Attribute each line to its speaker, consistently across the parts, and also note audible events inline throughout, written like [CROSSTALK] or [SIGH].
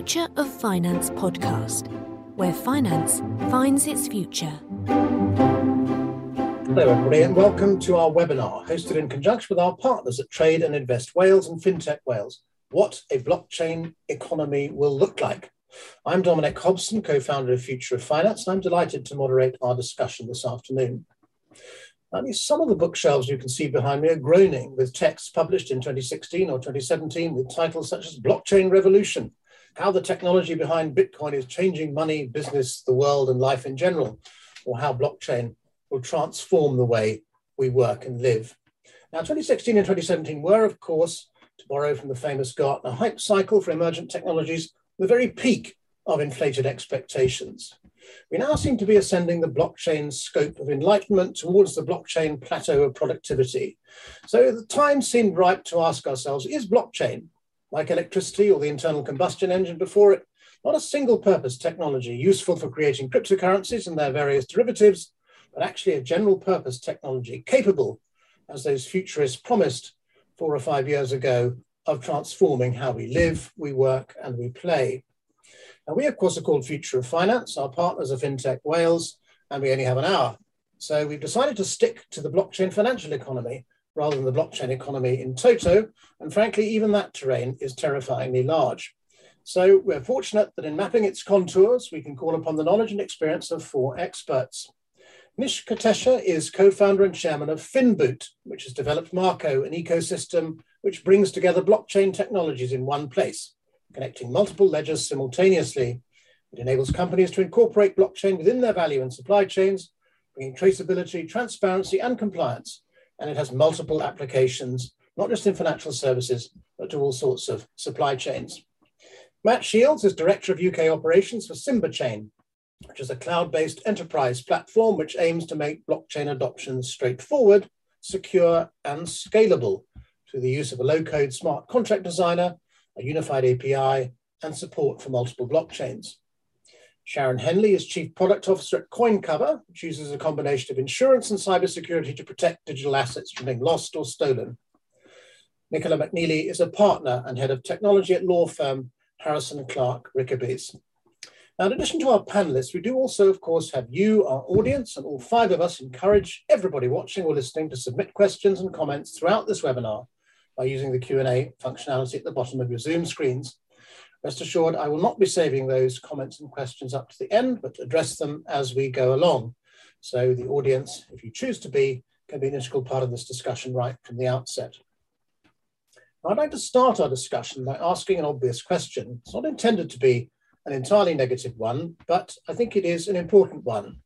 Speaker 1: Future of Finance podcast, where finance finds its future.
Speaker 2: Hello, everybody, and welcome to our webinar hosted in conjunction with our partners at Trade and Invest Wales and FinTech Wales What a Blockchain Economy Will Look Like. I'm Dominic Hobson, co founder of Future of Finance, and I'm delighted to moderate our discussion this afternoon. Some of the bookshelves you can see behind me are groaning with texts published in 2016 or 2017 with titles such as Blockchain Revolution, how the technology behind Bitcoin is changing money, business, the world, and life in general, or how blockchain will transform the way we work and live. Now, 2016 and 2017 were, of course, to borrow from the famous Gartner hype cycle for emergent technologies, the very peak of inflated expectations. We now seem to be ascending the blockchain slope of enlightenment towards the blockchain plateau of productivity. So the time seemed ripe to ask ourselves is blockchain, like electricity or the internal combustion engine before it, not a single purpose technology useful for creating cryptocurrencies and their various derivatives, but actually a general purpose technology capable, as those futurists promised four or five years ago, of transforming how we live, we work, and we play. And we, of course, are called Future of Finance. Our partners are FinTech Wales, and we only have an hour. So we've decided to stick to the blockchain financial economy rather than the blockchain economy in toto. And frankly, even that terrain is terrifyingly large. So we're fortunate that in mapping its contours, we can call upon the knowledge and experience of four experts. Nish Kotecha is co-founder and chairman of Finboot, which has developed Marco, an ecosystem which brings together blockchain technologies in one place connecting multiple ledgers simultaneously. It enables companies to incorporate blockchain within their value and supply chains, bringing traceability, transparency, and compliance. And it has multiple applications, not just in financial services, but to all sorts of supply chains. Matt Shields is Director of UK Operations for Simba Chain, which is a cloud-based enterprise platform which aims to make blockchain adoption straightforward, secure, and scalable through the use of a low-code smart contract designer a unified API, and support for multiple blockchains. Sharon Henley is Chief Product Officer at CoinCover, which uses a combination of insurance and cybersecurity to protect digital assets from being lost or stolen. Nicola McNeely is a partner and head of technology at law firm Harrison Clark Rickerbys. Now, in addition to our panelists, we do also, of course, have you, our audience, and all five of us encourage everybody watching or listening to submit questions and comments throughout this webinar by using the Q&A functionality at the bottom of your Zoom screens. Rest assured, I will not be saving those comments and questions up to the end, but address them as we go along. So the audience, if you choose to be, can be an integral part of this discussion right from the outset. I'd like to start our discussion by asking an obvious question. It's not intended to be an entirely negative one, but I think it is an important one.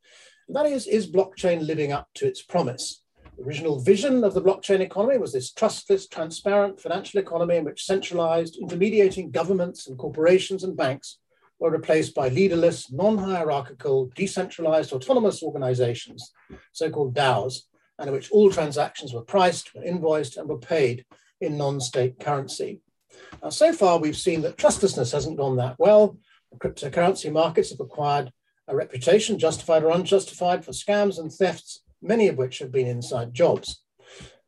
Speaker 2: And that is, is blockchain living up to its promise? The original vision of the blockchain economy was this trustless, transparent financial economy in which centralized, intermediating governments and corporations and banks were replaced by leaderless, non hierarchical, decentralized, autonomous organizations, so called DAOs, and in which all transactions were priced, were invoiced, and were paid in non state currency. Now, so far, we've seen that trustlessness hasn't gone that well. The cryptocurrency markets have acquired a reputation, justified or unjustified, for scams and thefts many of which have been inside jobs.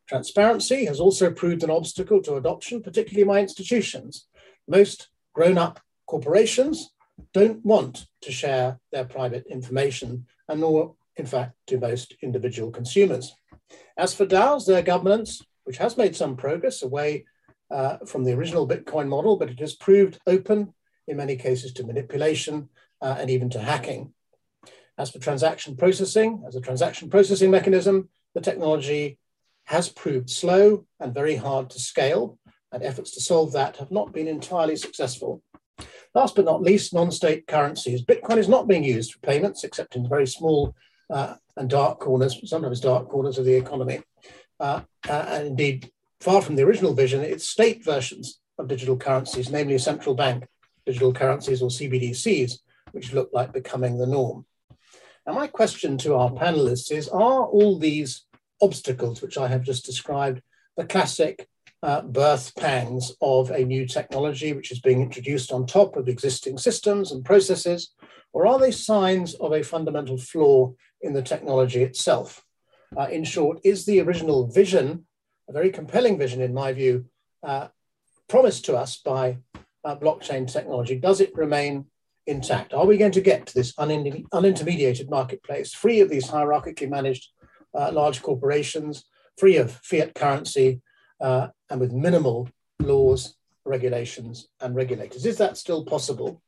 Speaker 2: Transparency has also proved an obstacle to adoption, particularly by institutions. Most grown up corporations don't want to share their private information, and nor, in fact, do most individual consumers. As for DAOs, their governance, which has made some progress away uh, from the original Bitcoin model, but it has proved open in many cases to manipulation uh, and even to hacking. As for transaction processing, as a transaction processing mechanism, the technology has proved slow and very hard to scale, and efforts to solve that have not been entirely successful. Last but not least, non-state currencies. Bitcoin is not being used for payments, except in very small uh, and dark corners, sometimes dark corners of the economy. Uh, uh, and indeed, far from the original vision, it's state versions of digital currencies, namely central bank digital currencies or CBDCs, which look like becoming the norm. My question to our panelists is Are all these obstacles, which I have just described, the classic uh, birth pangs of a new technology which is being introduced on top of existing systems and processes, or are they signs of a fundamental flaw in the technology itself? Uh, in short, is the original vision, a very compelling vision in my view, uh, promised to us by uh, blockchain technology, does it remain intact? Are we going to get to this unintermediated marketplace free of these hierarchically managed uh, large corporations, free of fiat currency, uh, and with minimal laws, regulations, and regulators? Is that still possible?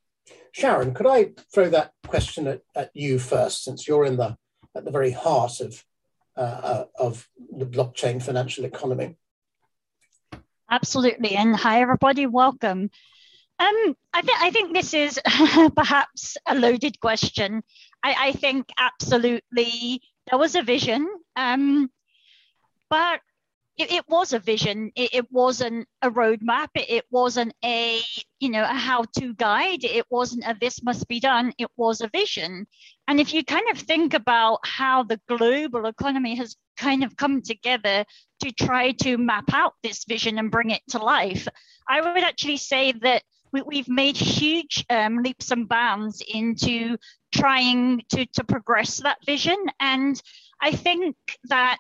Speaker 2: Sharon, could I throw that question at, at you first, since you're in the at the very heart of uh, uh of the blockchain financial economy?
Speaker 3: Absolutely, and hi everybody, welcome. Um, I think I think this is [LAUGHS] perhaps a loaded question. I, I think absolutely there was a vision, um, but it, it, was a vision. It, it wasn't a roadmap. It, it, wasn't a you know a how-to guide. It wasn't a this must be done. It was a vision. And if you kind of think about how the global economy has kind of come together to try to map out this vision and bring it to life, I would actually say that we, have made huge um, leaps and bounds into trying to, to progress that vision. And I think that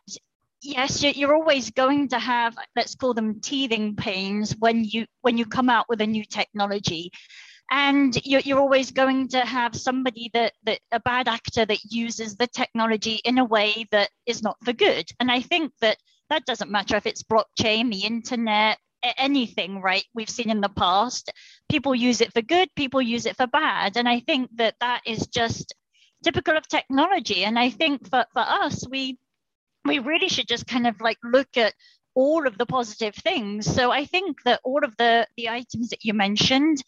Speaker 3: yes you're always going to have let's call them teething pains when you when you come out with a new technology and you're, you're always going to have somebody that, that a bad actor that uses the technology in a way that is not for good and i think that that doesn't matter if it's blockchain the internet anything, right? We've seen in the past. People use it for good, people use it for bad. And I think that that is just typical of technology. And I think for, for us, we we really should just kind of like look at all of the positive things. So I think that all of the the items that you mentioned,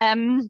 Speaker 3: um,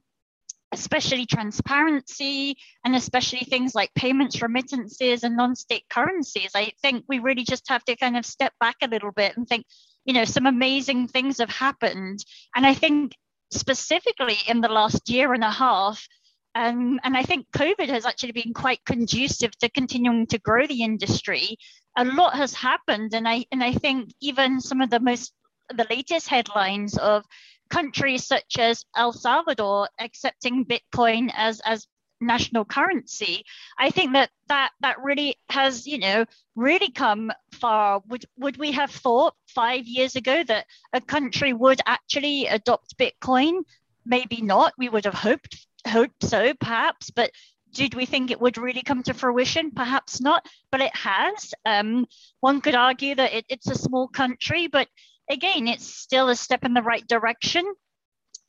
Speaker 3: especially transparency and especially things like payments, remittances, and non-state currencies, I think we really just have to kind of step back a little bit and think, you know, some amazing things have happened. And I think specifically in the last year and a half, um, and I think COVID has actually been quite conducive to continuing to grow the industry. A lot has happened, and I and I think even some of the most the latest headlines of countries such as El Salvador accepting Bitcoin as as national currency i think that that that really has you know really come far would would we have thought 5 years ago that a country would actually adopt bitcoin maybe not we would have hoped hoped so perhaps but did we think it would really come to fruition? Perhaps not, but it has. Um, one could argue that it, it's a small country, but again, it's still a step in the right direction.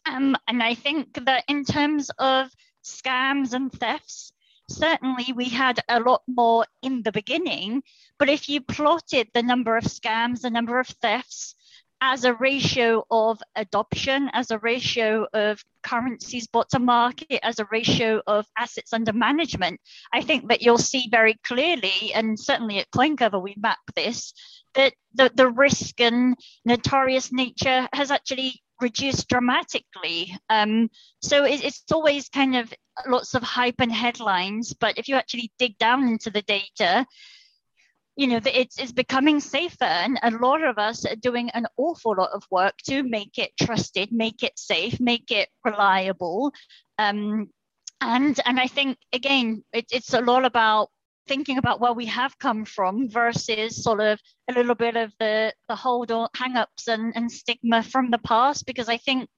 Speaker 3: Um, and I think that in terms of scams and thefts, certainly we had a lot more in the beginning. But if you plotted the number of scams, the number of thefts, as a ratio of adoption, as a ratio of currencies bought to market, as a ratio of assets under management, I think that you'll see very clearly, and certainly at CoinCover we map this, that the, the risk and notorious nature has actually reduced dramatically. Um, so it, it's always kind of lots of hype and headlines, but if you actually dig down into the data, you know, it's, it's becoming safer, and a lot of us are doing an awful lot of work to make it trusted, make it safe, make it reliable. Um, and and I think again, it, it's a lot about thinking about where we have come from versus sort of a little bit of the the hold on hang-ups and, and stigma from the past because i think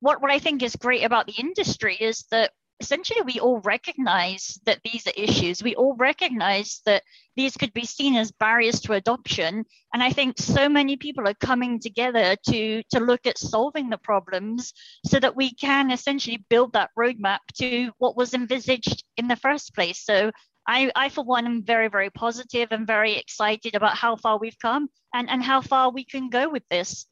Speaker 3: what, what i think is great about the industry is that essentially we all recognize that these are issues. We all recognize that these could be seen as barriers to adoption. And i think so many people are coming together to to look at solving the problems so that we can essentially build that roadmap to what was envisaged in the first place. So I, I, for one, am very, very positive and very excited about how far we've come and, and how far we can go with this.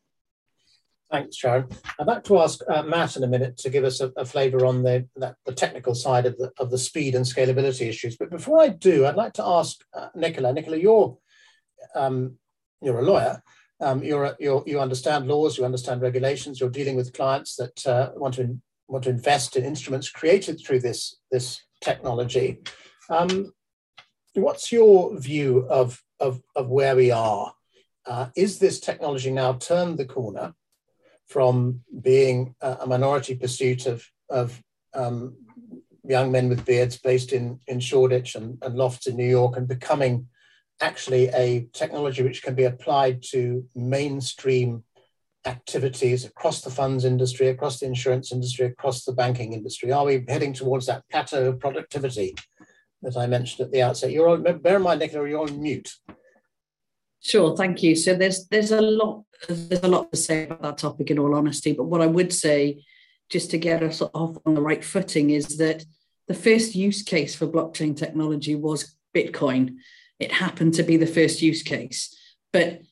Speaker 2: Thanks, Sharon. I'd like to ask uh, Matt in a minute to give us a, a flavour on the, the, the technical side of the, of the speed and scalability issues. But before I do, I'd like to ask uh, Nicola. Nicola, you're, um, you're a lawyer. Um, you're, a, you're, you understand laws, you understand regulations, you're dealing with clients that uh, want, to in, want to invest in instruments created through this, this technology. Um, what's your view of, of, of where we are? Uh, is this technology now turned the corner from being a, a minority pursuit of, of um, young men with beards based in, in Shoreditch and, and lofts in New York and becoming actually a technology which can be applied to mainstream activities across the funds industry, across the insurance industry, across the banking industry? Are we heading towards that plateau of productivity that I mentioned at the outset? You're on, bear in mind, Nicola, you're on mute.
Speaker 4: Sure, thank you. So there's there's a lot there's a lot to say about that topic in all honesty. But what I would say, just to get us off on the right footing, is that the first use case for blockchain technology was Bitcoin. It happened to be the first use case. But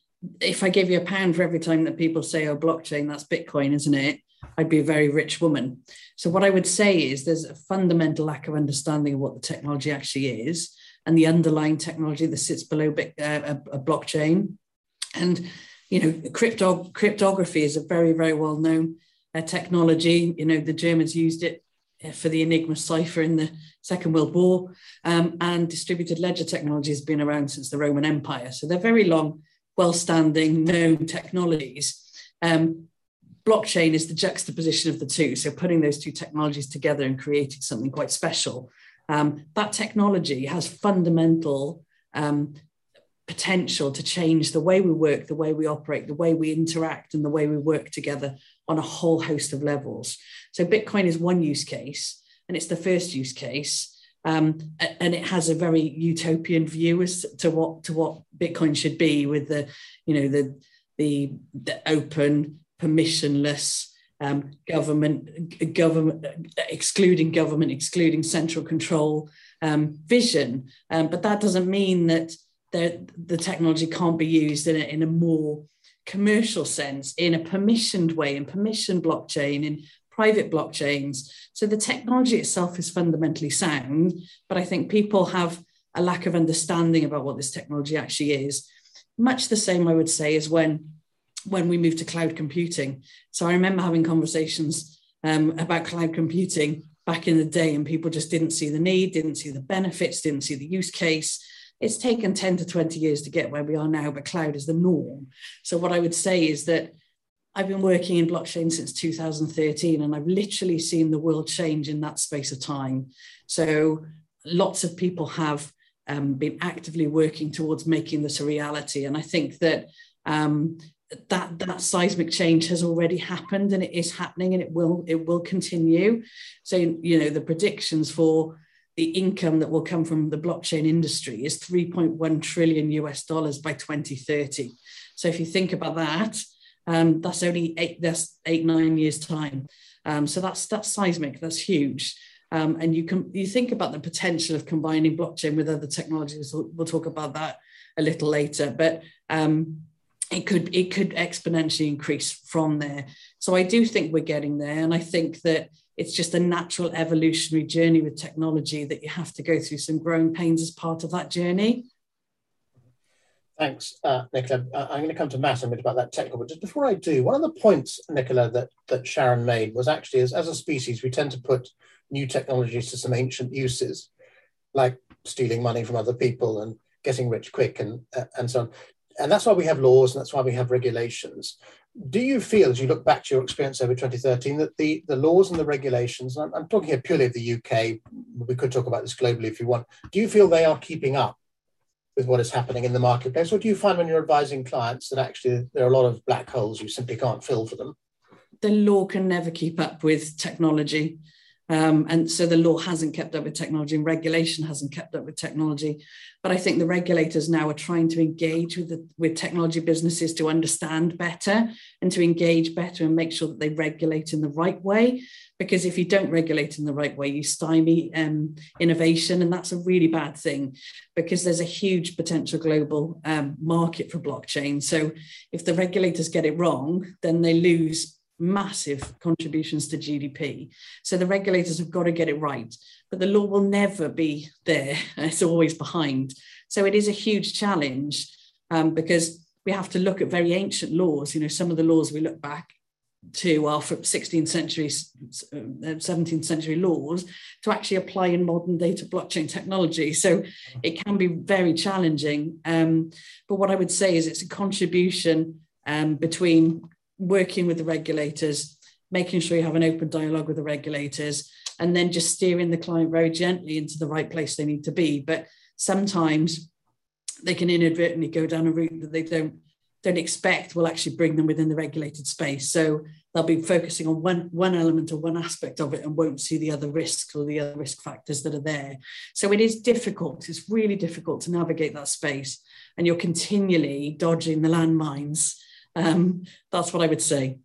Speaker 4: if I give you a pound for every time that people say, oh, blockchain, that's Bitcoin, isn't it? I'd be a very rich woman. So, what I would say is there's a fundamental lack of understanding of what the technology actually is and the underlying technology that sits below uh, a, a, blockchain. And you know, crypto, cryptography is a very, very well known uh, technology. You know, the Germans used it uh, for the Enigma cipher in the Second World War, um, and distributed ledger technology has been around since the Roman Empire. So they're very long, well-standing, known technologies. Um, blockchain is the juxtaposition of the two. So putting those two technologies together and creating something quite special um, that technology has fundamental um, potential to change the way we work, the way we operate, the way we interact, and the way we work together on a whole host of levels. So, Bitcoin is one use case, and it's the first use case. Um, and it has a very utopian view as to what to what Bitcoin should be, with the you know the the, the open, permissionless, um, government, government, excluding government, excluding central control um, vision. Um, but that doesn't mean that the technology can't be used in a, in a more commercial sense, in a permissioned way, in permission blockchain, in private blockchains. So the technology itself is fundamentally sound, but I think people have a lack of understanding about what this technology actually is. Much the same, I would say, as when when we moved to cloud computing. So I remember having conversations um, about cloud computing back in the day, and people just didn't see the need, didn't see the benefits, didn't see the use case. It's taken 10 to 20 years to get where we are now, but cloud is the norm. So, what I would say is that I've been working in blockchain since 2013, and I've literally seen the world change in that space of time. So, lots of people have um, been actively working towards making this a reality. And I think that um, that that seismic change has already happened and it is happening and it will it will continue. So you know the predictions for the income that will come from the blockchain industry is 3.1 trillion us dollars by 2030 so if you think about that um, that's only eight that's eight nine years time. Um, so that's that's seismic that's huge. Um, and you can you think about the potential of combining blockchain with other technologies. We'll, we'll talk about that a little later but um, it could it could exponentially increase from there. So I do think we're getting there, and I think that it's just a natural evolutionary journey with technology that you have to go through some growing pains as part of that journey.
Speaker 2: Thanks, uh, Nicola. Uh, I'm going to come to Matt a bit about that technical, but just before I do, one of the points, Nicola, that, that Sharon made was actually as, as a species, we tend to put new technologies to some ancient uses, like stealing money from other people and getting rich quick and, uh, and so on and that's why we have laws and that's why we have regulations. Do you feel, as you look back to your experience over 2013, that the, the laws and the regulations, I'm, I'm talking here purely of the UK, we could talk about this globally if you want, do you feel they are keeping up with what is happening in the marketplace? Or do you find when you're advising clients that actually there are a lot of black holes you simply can't fill for them?
Speaker 4: The law can never keep up with technology. Um, and so the law hasn't kept up with technology and regulation hasn't kept up with technology. But I think the regulators now are trying to engage with, the, with technology businesses to understand better and to engage better and make sure that they regulate in the right way. Because if you don't regulate in the right way, you stymie um, innovation. And that's a really bad thing because there's a huge potential global um, market for blockchain. So if the regulators get it wrong, then they lose massive contributions to GDP. So the regulators have got to get it right, but the law will never be there. [LAUGHS] It's always behind. So it is a huge challenge um, because we have to look at very ancient laws. You know, some of the laws we look back to are from 16th century, 17th uh, century laws to actually apply in modern data blockchain technology. So it can be very challenging. Um, but what I would say is it's a contribution um, between working with the regulators, making sure you have an open dialogue with the regulators, and then just steering the client very gently into the right place they need to be. But sometimes they can inadvertently go down a route that they don't don't expect will actually bring them within the regulated space. So they'll be focusing on one, one element or one aspect of it and won't see the other risks or the other risk factors that are there. So it is difficult. It's really difficult to navigate that space. And you're continually dodging the landmines. Um, that's what I would say.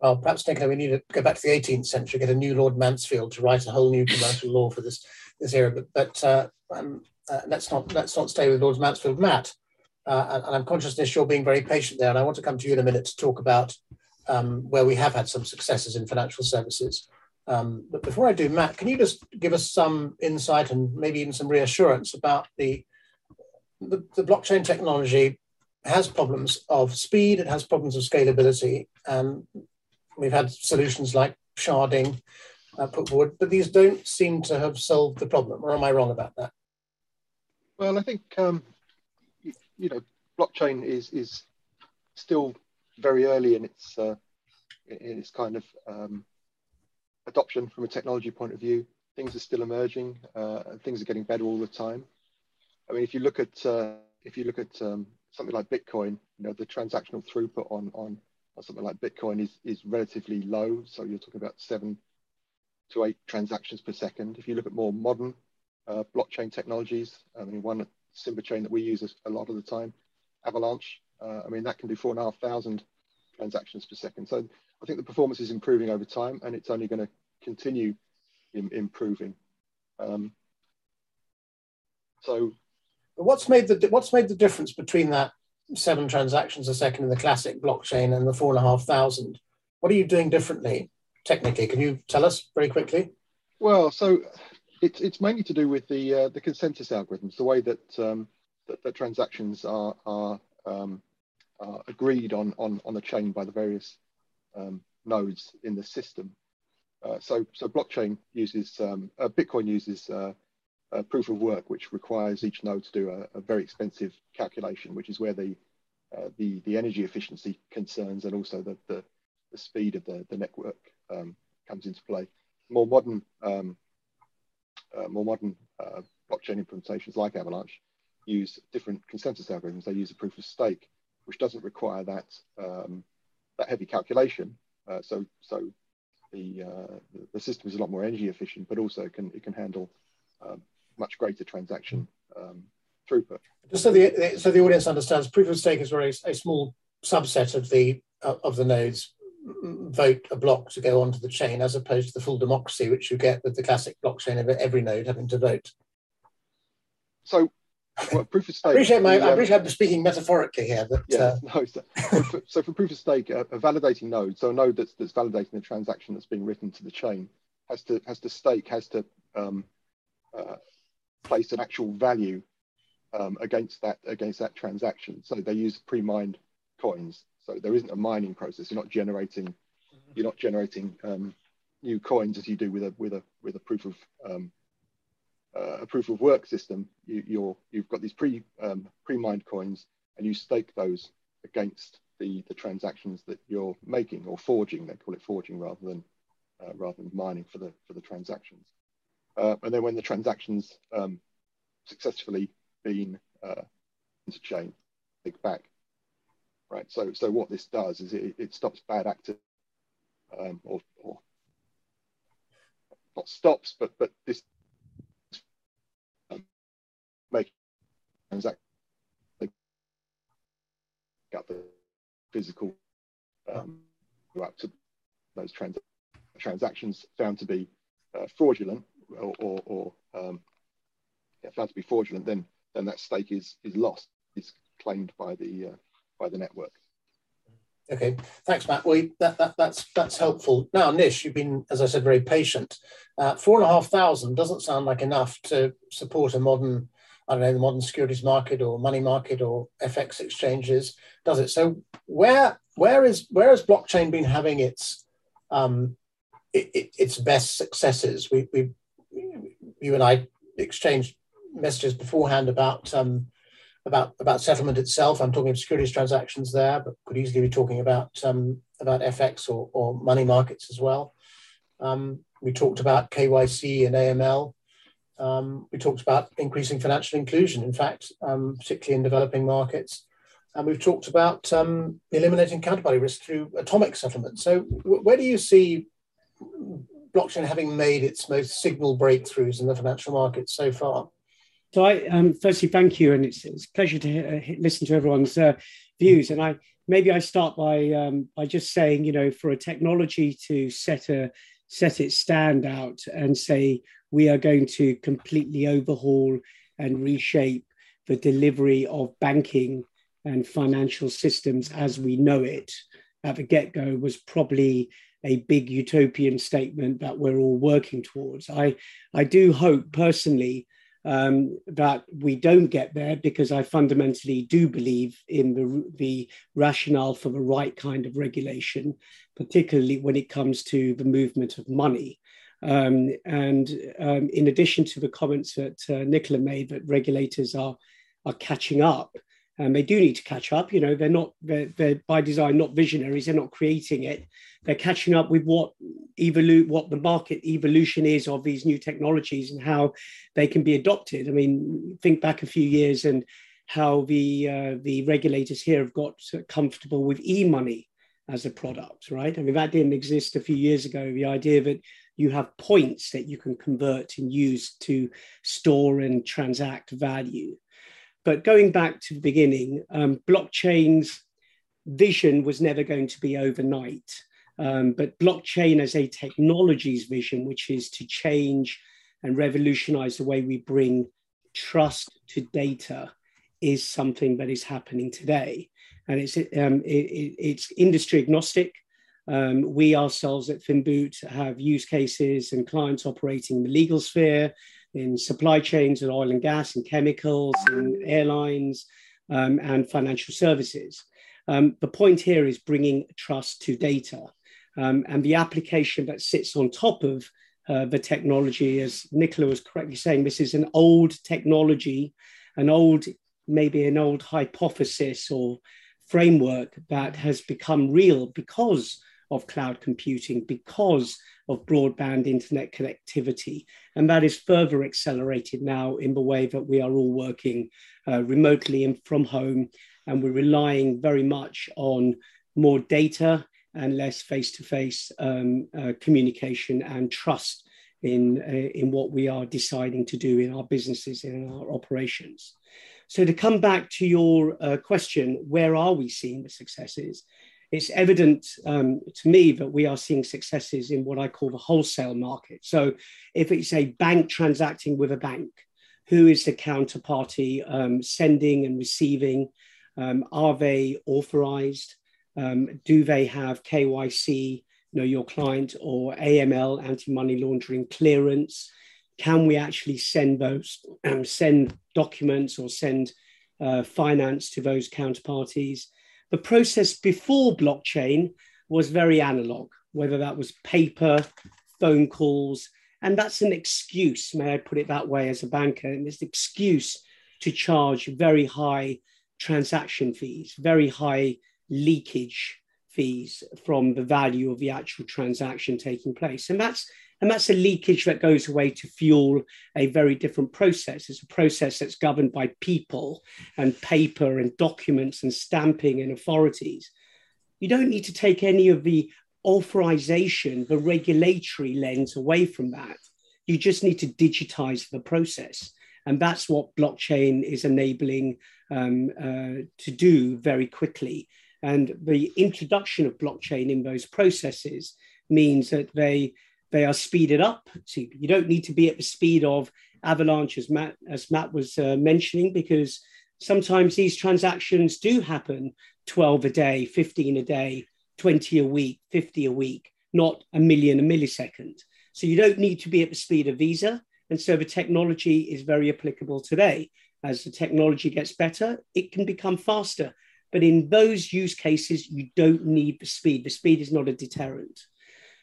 Speaker 2: Well, perhaps, Nicola, we need to go back to the 18th century, get a new Lord Mansfield to write a whole new commercial law for this, this era. But, but uh, um, uh, let's not let's not stay with Lord Mansfield. Matt, uh, and, I'm conscious this you're being very patient there, and I want to come to you in a minute to talk about um, where we have had some successes in financial services. Um, but before I do, Matt, can you just give us some insight and maybe even some reassurance about the, the, the blockchain technology has problems of speed, it has problems of scalability, and we've had solutions like sharding uh, put forward, but these don't seem to have solved the problem. Or am I wrong about that?
Speaker 5: Well, I think um, you, you know blockchain is is still very early in its uh, in its kind of um, adoption from a technology point of view. Things are still emerging. Uh, things are getting better all the time. I mean, if you look at uh, if you look at um, something like Bitcoin, you know, the transactional throughput on on, something like Bitcoin is is relatively low. So you're talking about seven to eight transactions per second. If you look at more modern uh, blockchain technologies, I mean, one Simba chain that we use a lot of the time, Avalanche, uh, I mean, that can do four and a half thousand transactions per second. So I think the performance is improving over time and it's only going to continue in, improving. Um, so
Speaker 2: what's made the what's made the difference between that seven transactions a second in the classic blockchain and the four and a half thousand? What are you doing differently technically? Can you tell us very quickly?
Speaker 5: Well, so it's it's mainly to do with the uh, the consensus algorithms, the way that um, that, that transactions are are um, uh, agreed on, on, on the chain by the various um, nodes in the system. Uh, so, so blockchain uses, um, uh, Bitcoin uses uh, proof of work, which requires each node to do a, a very expensive calculation, which is where the, uh, the, the energy efficiency concerns and also the, the, the speed of the, the network um, comes into play. More modern, um, uh, more modern blockchain implementations like Avalanche use different consensus algorithms. They use a proof of stake, which doesn't require that um, that heavy calculation. Uh, so so the, uh, the system is a lot more energy efficient, but also can it can handle um, much greater transaction um, throughput.
Speaker 2: Just so the so the audience understands, proof of stake is very a small subset of the uh, of the nodes vote a block to go onto the chain, as opposed to the full democracy which you get with the classic blockchain of every node having to vote.
Speaker 5: So well, proof of stake.
Speaker 2: I [LAUGHS] appreciate, my, I appreciate I'm speaking metaphorically here. But,
Speaker 5: yeah, uh... no, so, so, for, so, for, proof of stake, a, a, validating node, so a node that's, that's validating the transaction that's being written to the chain, has to has to stake, has to um, uh, place an actual value um, against that against that transaction. So they use pre-mined coins. So there isn't a mining process. You're not generating you're not generating um, new coins as you do with a with a with a proof of um, uh, a proof of work system, you, you have got these pre um, pre-mined coins, and you stake those against the the transactions that you're making or forging. They call it forging rather than uh, rather than mining for the for the transactions. Uh, and then when the transactions um, successfully been uh, into chain, take back. Right. So so what this does is it, it stops bad actors um, or, or not stops, but but this make transaction got the physical um, up to those trans transactions found to be uh, fraudulent or, or, or um, yeah, found to be fraudulent, then then that stake is is lost, is claimed by the uh, by the network.
Speaker 2: Okay, thanks, Matt. Well, that, that, that's that's helpful. Now, Nish, you've been, as I said, very patient. Uh, four and a half thousand doesn't sound like enough to support a modern I don't know, the modern securities market or money market or FX exchanges, does it? So where where is where has blockchain been having its um, it, it, its best successes? We, we you and I exchanged messages beforehand about um, about about settlement itself. I'm talking of securities transactions there, but could easily be talking about um, about FX or, or money markets as well. Um, we talked about KYC and AML. Um, we talked about increasing financial inclusion, in fact, um, particularly in developing markets. and we've talked about um, eliminating counterparty risk through atomic settlement. So, w- where do you see blockchain having made its most signal breakthroughs in the financial markets so far?
Speaker 6: So, I um, firstly thank you, and it's, it's a pleasure to uh, listen to everyone's uh, views. And I maybe I start by um, by just saying, you know, for a technology to set a set its stand out and say we are going to completely overhaul and reshape the delivery of banking and financial systems as we know it at the get go was probably a big utopian statement that we're all working towards. I, I do hope personally um, that we don't get there because I fundamentally do believe in the, the rationale for the right kind of regulation, particularly when it comes to the movement of money. Um, and um, in addition to the comments that uh, Nicola made that regulators are, are catching up, and they do need to catch up. You know, they're not they're, they're by design not visionaries. They're not creating it. They're catching up with what evolute what the market evolution is of these new technologies and how they can be adopted. I mean, think back a few years and how the uh, the regulators here have got comfortable with e-money as a product, right? I mean, that didn't exist a few years ago. The idea that you have points that you can convert and use to store and transact value. But going back to the beginning, um, blockchain's vision was never going to be overnight. Um, but blockchain as a technology's vision, which is to change and revolutionize the way we bring trust to data, is something that is happening today. And it's, um, it, it's industry agnostic. Um, we ourselves at Finboot have use cases and clients operating in the legal sphere, in supply chains and oil and gas and chemicals and airlines um, and financial services. Um, the point here is bringing trust to data. Um, and the application that sits on top of uh, the technology, as Nicola was correctly saying, this is an old technology, an old, maybe an old hypothesis or framework that has become real because of cloud computing, because of broadband internet connectivity. And that is further accelerated now in the way that we are all working uh, remotely and from home. And we're relying very much on more data and less face to face communication and trust in, uh, in what we are deciding to do in our businesses, in our operations. So, to come back to your uh, question, where are we seeing the successes? It's evident um, to me that we are seeing successes in what I call the wholesale market. So, if it's a bank transacting with a bank, who is the counterparty um, sending and receiving? Um, are they authorized? Um, do they have KYC, know, your client, or AML, anti money laundering clearance? Can we actually send those, [CLEARS THROAT] send documents or send uh, finance to those counterparties? The process before blockchain was very analog, whether that was paper, phone calls, and that's an excuse, may I put it that way, as a banker, and it's an excuse to charge very high transaction fees, very high leakage fees from the value of the actual transaction taking place. And that's and that's a leakage that goes away to fuel a very different process. It's a process that's governed by people and paper and documents and stamping and authorities. You don't need to take any of the authorization, the regulatory lens away from that. You just need to digitize the process. And that's what blockchain is enabling um, uh, to do very quickly. And the introduction of blockchain in those processes means that they they are speeded up. So you don't need to be at the speed of Avalanche, as Matt, as Matt was uh, mentioning, because sometimes these transactions do happen 12 a day, 15 a day, 20 a week, 50 a week, not a million a millisecond. So you don't need to be at the speed of Visa. And so the technology is very applicable today. As the technology gets better, it can become faster. But in those use cases, you don't need the speed. The speed is not a deterrent.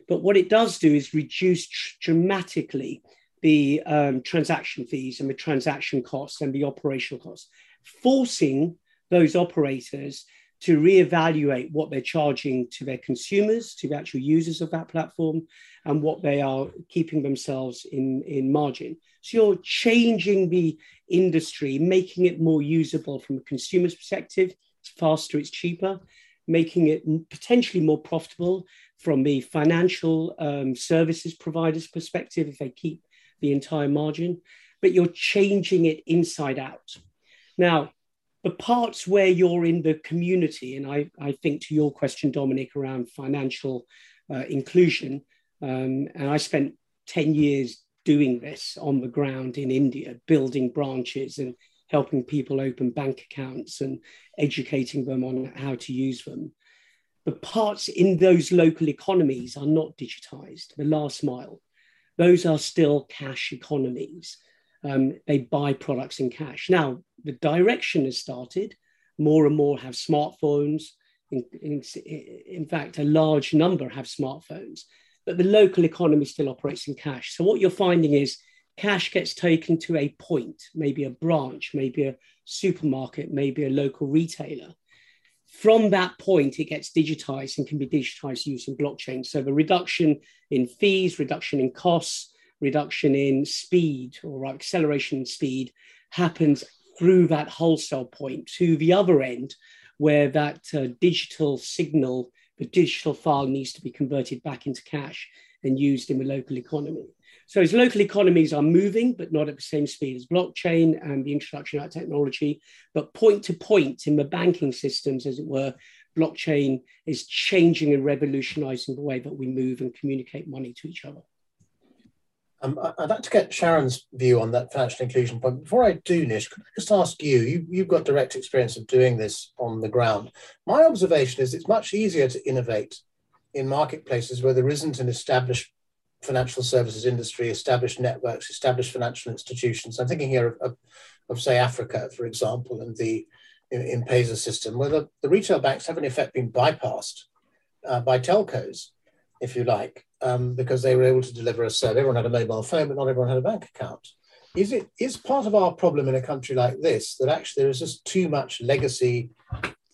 Speaker 6: But what it does do is reduce dramatically the um, transaction fees and the transaction costs and the operational costs, forcing those operators to reevaluate what they're charging to their consumers, to the actual users of that platform, and what they are keeping themselves in, in margin. So you're changing the industry, making it more usable from a consumer's perspective, It's faster, it's cheaper, making it potentially more profitable from the financial um, services providers perspective if they keep the entire margin, but you're changing it inside out. Now, the parts where you're in the community, and I, I think to your question, Dominic, around financial uh, inclusion, um, and I spent 10 years doing this on the ground in India, building branches and helping people open bank accounts and educating them on how to use them. The parts in those local economies are not digitized, the last mile. Those are still cash economies. Um, they buy products in cash. Now, the direction has started. More and more have smartphones. In, in, in fact, a large number have smartphones, but the local economy still operates in cash. So, what you're finding is cash gets taken to a point, maybe a branch, maybe a supermarket, maybe a local retailer. From that point, it gets digitized and can be digitized using blockchain. So the reduction in fees, reduction in costs, reduction in speed or acceleration speed happens through that wholesale point to the other end, where that uh, digital signal, the digital file needs to be converted back into cash and used in the local economy. So as local economies are moving, but not at the same speed as blockchain and the introduction of that technology, but point to point in the banking systems, as it were, blockchain is changing and revolutionizing the way that we move and communicate money to each other.
Speaker 2: Um, I'd like to get Sharon's view on that financial inclusion point. Before I do, Nish, could I just ask you, you, you've got direct experience of doing this on the ground. My observation is it's much easier to innovate in marketplaces where there isn't an established financial services industry, established networks, established financial institutions. I'm thinking here of, of, of say, Africa, for example, and the M-Pesa system, where the, the, retail banks have in effect been bypassed uh, by telcos, if you like, um, because they were able to deliver a service. Everyone had a mobile phone, but not everyone had a bank account. Is it is part of our problem in a country like this that actually there is just too much legacy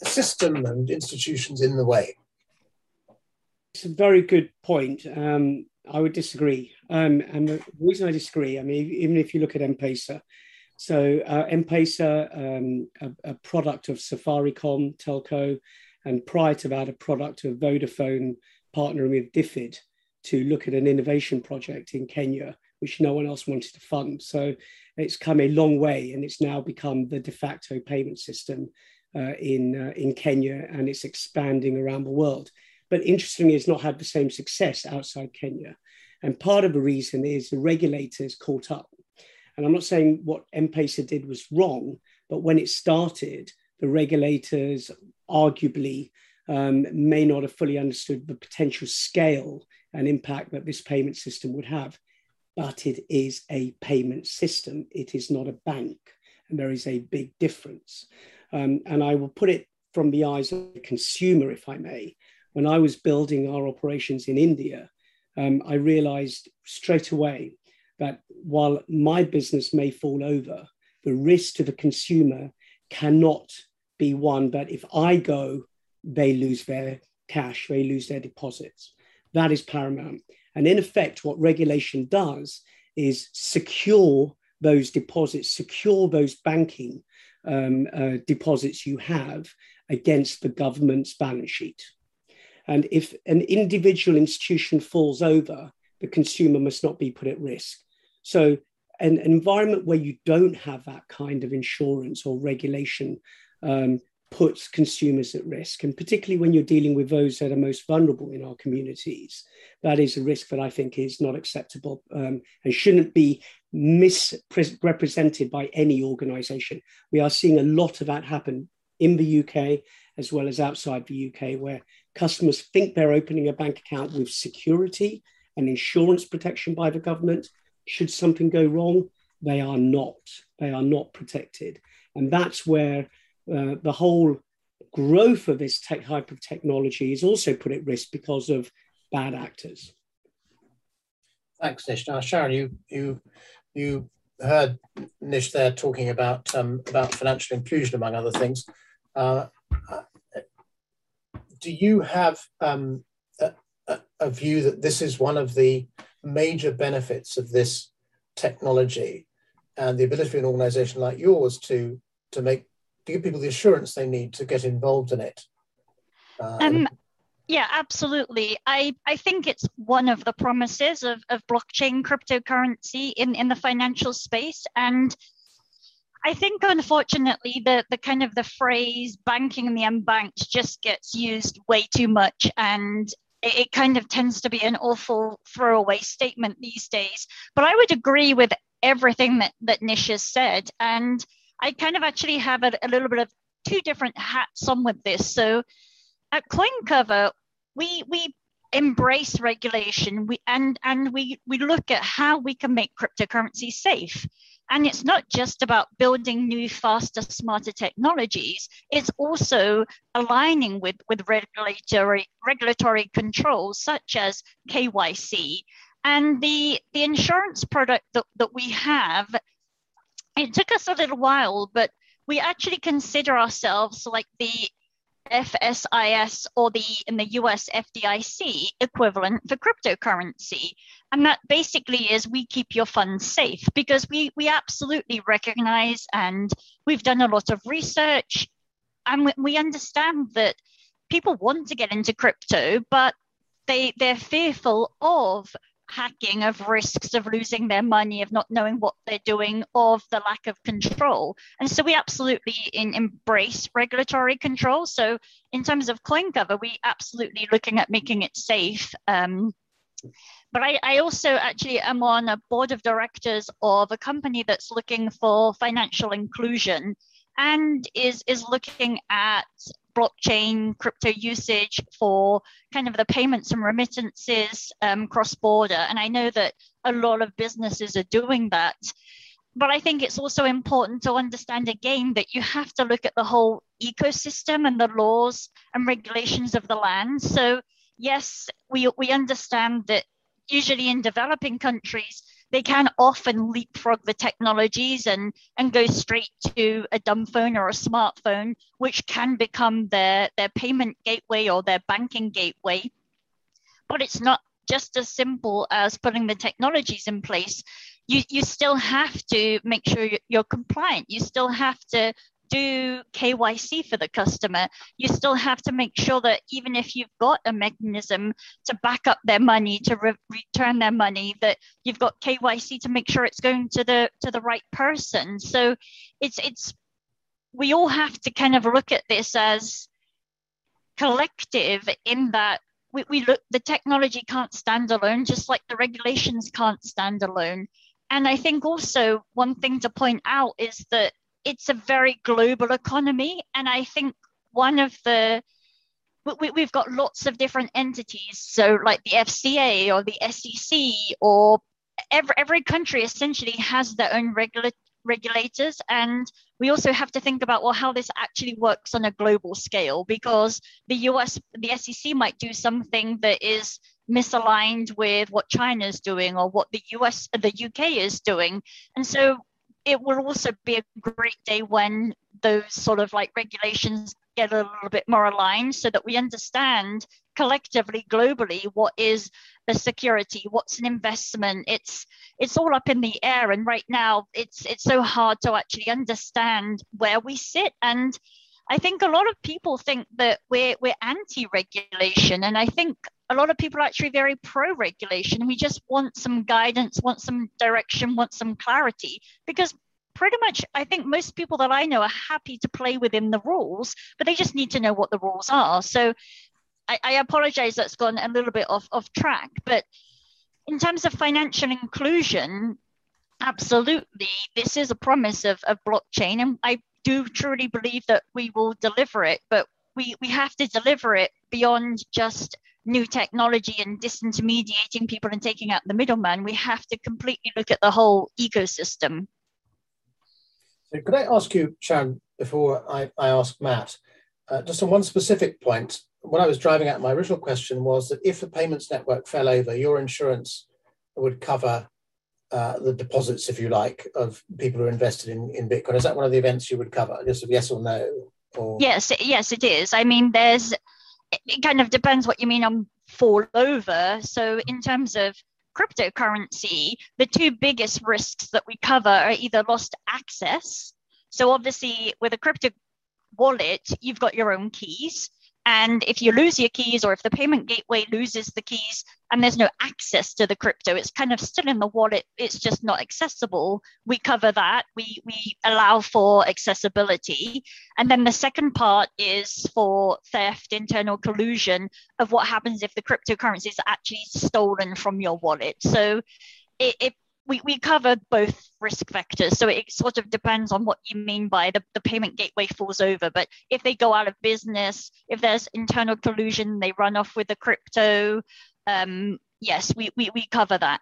Speaker 2: system and institutions in the way?
Speaker 6: It's a very good point. Um, I would disagree. Um, and the reason I disagree, I mean, even if you look at M-Pesa, so uh, M-Pesa, um, a, a, product of Safaricom telco, and prior to that, a product of Vodafone partnering with DFID to look at an innovation project in Kenya, which no one else wanted to fund. So it's come a long way, and it's now become the de facto payment system uh, in uh, in Kenya, and it's expanding around the world but interestingly, it's not had the same success outside Kenya. And part of the reason is the regulators caught up. And I'm not saying what M-Pesa did was wrong, but when it started, the regulators arguably um, may not have fully understood the potential scale and impact that this payment system would have. But it is a payment system, it is not a bank. And there is a big difference. Um, and I will put it from the eyes of the consumer, if I may when I was building our operations in India, um, I realized straight away that while my business may fall over, the risk to the consumer cannot be one that if I go, they lose their cash, they lose their deposits. That is paramount. And in effect, what regulation does is secure those deposits, secure those banking um, uh, deposits you have against the government's balance sheet. And if an individual institution falls over, the consumer must not be put at risk. So, an, environment where you don't have that kind of insurance or regulation um, puts consumers at risk. And particularly when you're dealing with those that are most vulnerable in our communities, that is a risk that I think is not acceptable um, and shouldn't be misrepresented by any organization. We are seeing a lot of that happen in the UK as well as outside the UK, where customers think they're opening a bank account with security and insurance protection by the government. Should something go wrong, they are not. They are not protected. And that's where uh, the whole growth of this tech type of technology is also put at risk because of bad actors.
Speaker 2: Thanks, Nish. Now, Sharon, you you you heard Nish there talking about um, about financial inclusion, among other things. Uh, do you have um, a, a, view that this is one of the major benefits of this technology and the ability of an organization like yours to, to make to give people the assurance they need to get involved in it?
Speaker 3: Uh, um, yeah, absolutely. I, I think it's one of the promises of, of blockchain cryptocurrency in, in the financial space. And I think unfortunately the, the kind of the phrase banking in the unbanked just gets used way too much and it, it kind of tends to be an awful throwaway statement these days. But I would agree with everything that, that Nish has said. And I kind of actually have a, a little bit of two different hats on with this. So at CoinCover, we we embrace regulation we and and we we look at how we can make cryptocurrency safe and it's not just about building new faster smarter technologies. It's also aligning with with regulatory regulatory controls such as kyc and the the insurance product that, that we have it took us a little while but we actually consider ourselves like the FSCS or the in the US FDIC equivalent for cryptocurrency. And that basically is we keep your funds safe because we we absolutely recognize and we've done a lot of research and we, we understand that people want to get into crypto, but they they're fearful of hacking, of risks of losing their money, of not knowing what they're doing, of the lack of control. And so we absolutely in, embrace regulatory control. So in terms of CoinCover, we absolutely looking at making it safe. Um, but I, I, also actually am on a board of directors of a company that's looking for financial inclusion and is is looking at blockchain crypto usage for kind of the payments and remittances um, cross border. And I know that a lot of businesses are doing that. But I think it's also important to understand again that you have to look at the whole ecosystem and the laws and regulations of the land. So, yes, we, we understand that usually in developing countries, they can often leapfrog the technologies and, and go straight to a dumb phone or a smartphone, which can become their, their payment gateway or their banking gateway. But it's not just as simple as putting the technologies in place. You, you still have to make sure you're compliant. You still have to do KYC for the customer, you still have to make sure that even if you've got a mechanism to back up their money, to re- return their money, that you've got KYC to make sure it's going to the to the right person. So it's it's we all have to kind of look at this as collective in that we, we look the technology can't stand alone just like the regulations can't stand alone and i think also one thing to point out is that it's a very global economy. And I think one of the we, have got lots of different entities. So, like the FCA or the SEC, or every, every country essentially has their own regula- regulators. And we also have to think about, well, how this actually works on a global scale, because the US, the SEC might do something that is misaligned with what China is doing or what the US, the UK is doing. And so it will also be a great day when those sort of like regulations get a little bit more aligned so that we understand collectively globally what is a security what's an investment. It's it's all up in the air and right now it's it's so hard to actually understand where we sit and I think a lot of people think that we're we're anti-regulation, and I think a lot of people are actually very pro-regulation. We just want some guidance, want some direction, want some clarity, because pretty much I think most people that I know are happy to play within the rules, but they just need to know what the rules are. So I, I apologize that's gone a little bit off off track, but in terms of financial inclusion, absolutely, this is a promise of, of blockchain, and I do truly believe that we will deliver it, but we, we have to deliver it beyond just new technology and disintermediating people and taking out the middleman. We have to completely look at the whole ecosystem.
Speaker 2: So could I ask you, Sharon, before I, I ask Matt, uh, just on one specific point, what I was driving at, my original question was that if the payments network fell over, your insurance would cover uh, the deposits, if you like, of people who are invested in, in Bitcoin? Is that one of the events you would cover? Just yes or no? Or...
Speaker 3: Yes, yes, it is. I mean, there's it kind of depends what you mean on fall over. So in terms of cryptocurrency, the two biggest risks that we cover are either lost access. So obviously, with a crypto wallet, you've got your own keys. And if you lose your keys, or if the payment gateway loses the keys and there's no access to the crypto, it's kind of still in the wallet, it's just not accessible. We cover that. We, we allow for accessibility. And then the second part is for theft, internal collusion of what happens if the cryptocurrency is actually stolen from your wallet. So it, it we, we covered both risk vectors. So it sort of depends on what you mean by the, the payment gateway falls over. But if they go out of business, if there's internal collusion, they run off with the crypto, um, yes, we, we, we cover that.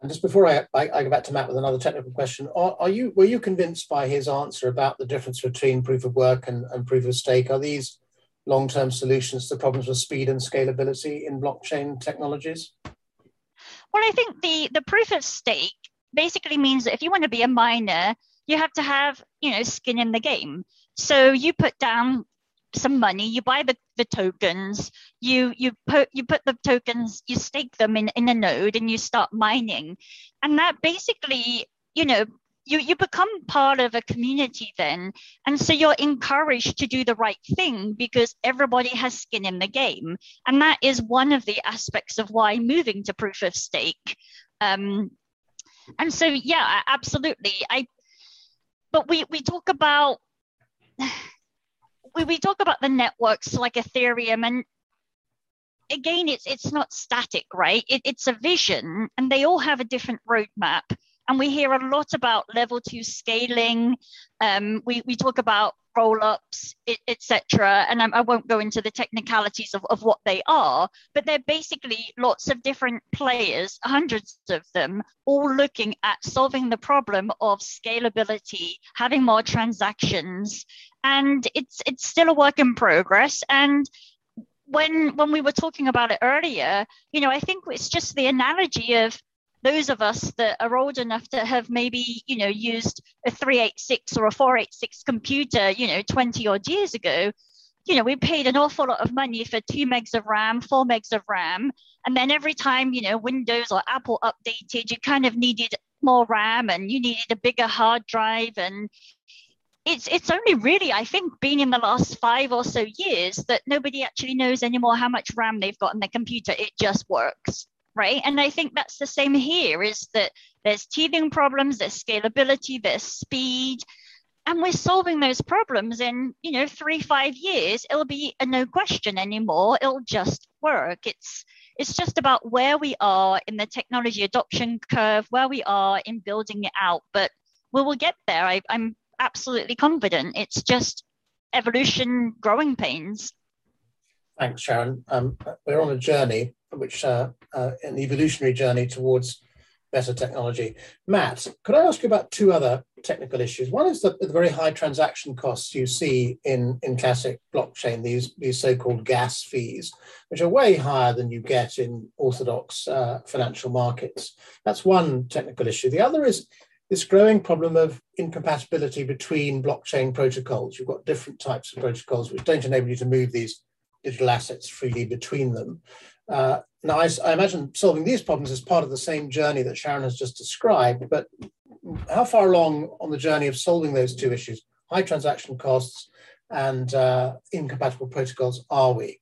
Speaker 2: And just before I, I, I, go back to Matt with another technical question, are, are, you were you convinced by his answer about the difference between proof of work and, and proof of stake? Are these long-term solutions to problems with speed and scalability in blockchain technologies?
Speaker 3: Well, I think the the proof of stake basically means that if you want to be a miner, you have to have you know skin in the game. So you put down some money, you buy the, the tokens, you you put you put the tokens, you stake them in, in a node and you start mining. And that basically, you know, you, you become part of a community then. And so you're encouraged to do the right thing because everybody has skin in the game. And that is one of the aspects of why moving to proof of stake. Um, and so, yeah, absolutely. I, but we, we talk about, we, we talk about the networks like Ethereum and again, it's, it's not static, right? It, it's a vision and they all have a different roadmap and we hear a lot about level two scaling. Um, we, we talk about roll-ups, etc. And I, I, won't go into the technicalities of, of what they are, but they're basically lots of different players, hundreds of them, all looking at solving the problem of scalability, having more transactions. And it's it's still a work in progress. And when when we were talking about it earlier, you know, I think it's just the analogy of those of us that are old enough to have maybe you know used a 386 or a 486 computer you know 20 odd years ago you know we paid an awful lot of money for two megs of ram four megs of ram. And then every time you know windows or apple updated you kind of needed more ram and you needed a bigger hard drive. And it's it's only really i think been in the last five or so years that nobody actually knows anymore how much ram they've got in their computer. It just works right? And I think that's the same here is that there's teething problems, there's scalability, there's speed, and we're solving those problems in, you know, three, five years, it'll be a no question anymore. It'll just work. It's it's just about where we are in the technology adoption curve, where we are in building it out. But we will get there. I, I'm absolutely confident. It's just evolution growing pains.
Speaker 2: Thanks, Sharon. Um, we're on a journey which uh, uh, an evolutionary journey towards better technology. Matt, could I ask you about two other technical issues? One is the, the very high transaction costs you see in, in classic blockchain, these, these so-called gas fees, which are way higher than you get in orthodox uh, financial markets. That's one technical issue. The other is this growing problem of incompatibility between blockchain protocols. You've got different types of protocols which don't enable you to move these digital assets freely between them. Uh, now, I, I, imagine solving these problems is part of the same journey that Sharon has just described, but how far along on the journey of solving those two issues, high transaction costs and uh, incompatible protocols, are we?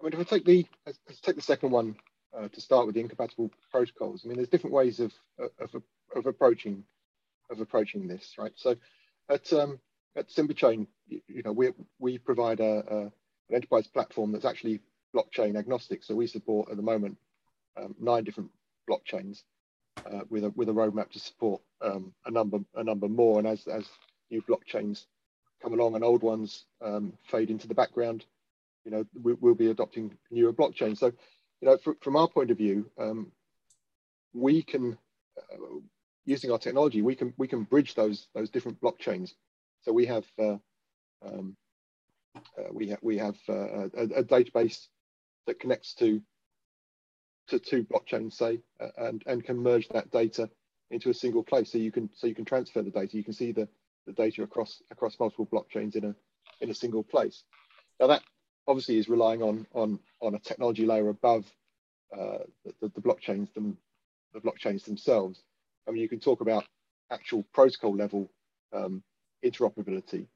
Speaker 5: I mean, if I take the let's take the second one uh, to start with the incompatible protocols. I mean, there's different ways of of, of approaching of approaching this, right? So, at um, at Chain, you, you know, we we provide a, a, an enterprise platform that's actually blockchain agnostic. So we support at the moment um, nine different blockchains uh, with a with a roadmap to support um, a number a number more. And as as new blockchains come along and old ones um, fade into the background, you know we, will be adopting newer blockchains. So you know fr from our point of view, um, we can uh, using our technology we can we can bridge those those different blockchains. So we have uh, um, uh, we have we have uh, a, a, database that connects to to two blockchains, say, and and can merge that data into a single place. So you can so you can transfer the data. You can see the the data across across multiple blockchains in a in a single place. Now that obviously is relying on on on a technology layer above uh, the, the, blockchains them the blockchains themselves. I mean, you can talk about actual protocol level um, interoperability,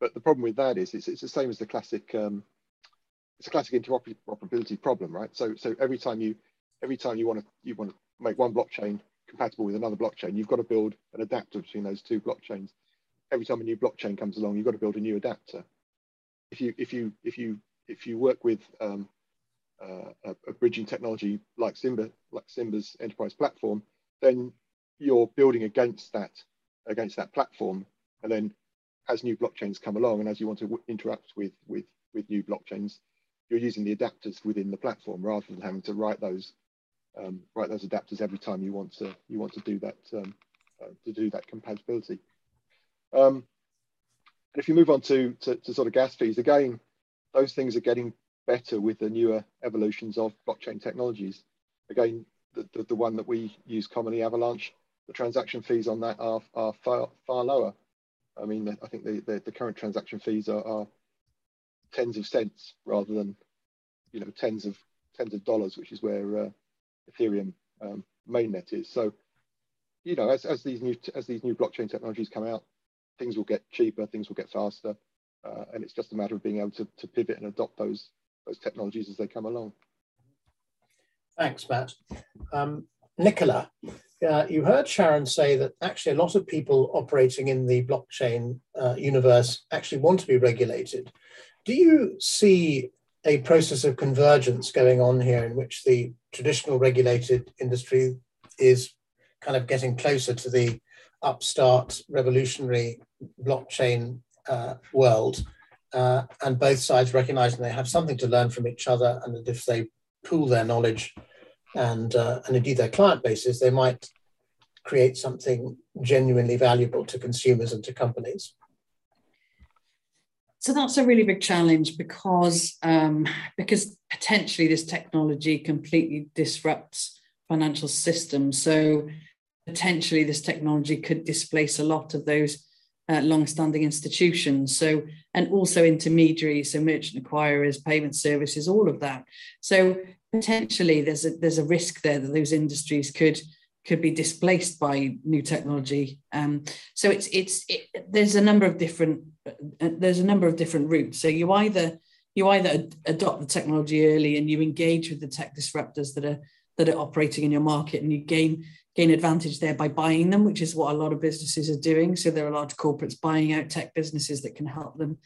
Speaker 5: but the problem with that is it's, it's the same as the classic um, it's a classic interoperability problem, right? So so every time you every time you want to you want to make one blockchain compatible with another blockchain, you've got to build an adapter between those two blockchains. Every time a new blockchain comes along, you've got to build a new adapter. If you if you if you if you work with um, uh, a, a, bridging technology like Simba, like Simba's enterprise platform, then you're building against that against that platform, and then as new blockchains come along, and as you want to interact with with with new blockchains, you're using the adapters within the platform rather than having to write those um, write those adapters every time you want to you want to do that um, uh, to do that compatibility. Um, and if you move on to, to, to sort of gas fees, again, those things are getting better with the newer evolutions of blockchain technologies. Again, the, the, the, one that we use commonly, Avalanche, the transaction fees on that are, are far, far lower. I mean, I think the, the, the current transaction fees are, are, tens of cents rather than, you know, tens of tens of dollars, which is where uh, Ethereum um, mainnet is. So, you know, as, as these new as these new blockchain technologies come out, things will get cheaper, things will get faster, uh, and it's just a matter of being able to, to pivot and adopt those those technologies as they come along.
Speaker 2: Thanks, Matt. Um, Nicola, uh, you heard Sharon say that actually a lot of people operating in the blockchain uh, universe actually want to be regulated. Do you see a process of convergence going on here in which the traditional regulated industry is kind of getting closer to the upstart revolutionary blockchain uh, world uh, and both sides recognizing they have something to learn from each other and that if they pool their knowledge and uh, and indeed their client bases they might create something genuinely valuable to consumers and to companies
Speaker 4: so that's a really big challenge because um, because potentially this technology completely disrupts financial systems. So potentially this technology could displace a lot of those uh, long-standing institutions. So and also intermediaries, so merchant acquirers, payment services, all of that. So potentially there's a there's a risk there that those industries could could be displaced by new technology. Um, so it's it's it, there's a number of different uh, there's a number of different routes. So you either you either adopt the technology early and you engage with the tech disruptors that are that are operating in your market and you gain gain advantage there by buying them, which is what a lot of businesses are doing. So there are large corporates buying out tech businesses that can help them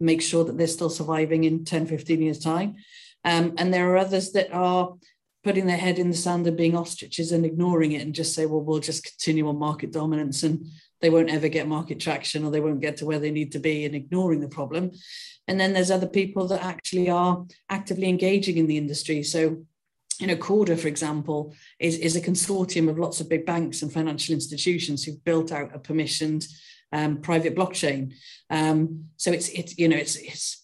Speaker 4: make sure that they're still surviving in 10, 15 years' time. Um, and there are others that are putting their head in the sand and being ostriches and ignoring it and just say, well, we'll just continue on market dominance and they won't ever get market traction or they won't get to where they need to be and ignoring the problem. And then there's other people that actually are actively engaging in the industry. So, you know, Corda, for example, is, is a consortium of lots of big banks and financial institutions who've built out a permissioned um, private blockchain. Um, so it's it's you know it's it's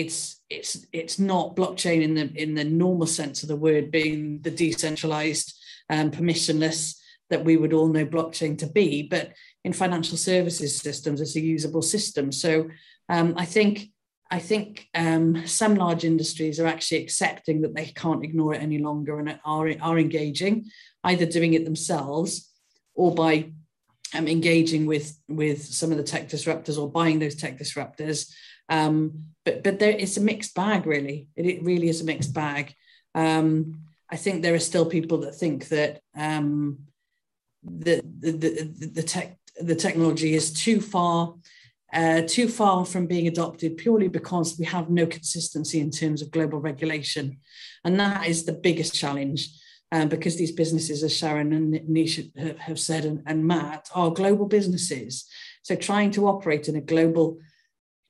Speaker 4: it's it's it's not blockchain in the in the normal sense of the word being the decentralized um, permissionless that we would all know blockchain to be but in financial services systems it's a usable system. So um, i think i think um, some large industries are actually accepting that they can't ignore it any longer and are, are engaging either doing it themselves or by um, engaging with with some of the tech disruptors or buying those tech disruptors um, but but there it's a mixed bag, really. It, it really is a mixed bag. Um, I think there are still people that think that um, the, the, the, the tech the technology is too far uh, too far from being adopted purely because we have no consistency in terms of global regulation, and that is the biggest challenge. Um, because these businesses, as Sharon and Nisha have said, and, and Matt, are global businesses. So trying to operate in a global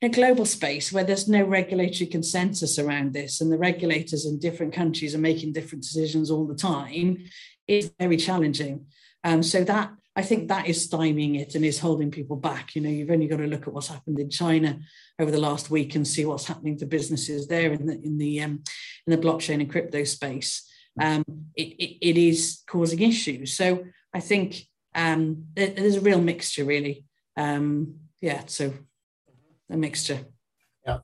Speaker 4: a global space where there's no regulatory consensus around this and the regulators in different countries are making different decisions all the time is very challenging. Um, so that I think that is stymieing it and is holding people back. You know, you've only got to look at what's happened in China over the last week and see what's happening to businesses there in the in the um, in the blockchain and crypto space. Um, it, it, it is causing issues. So I think um, there, there's a real mixture, really. Um, yeah. So a mixture.
Speaker 2: Yeah.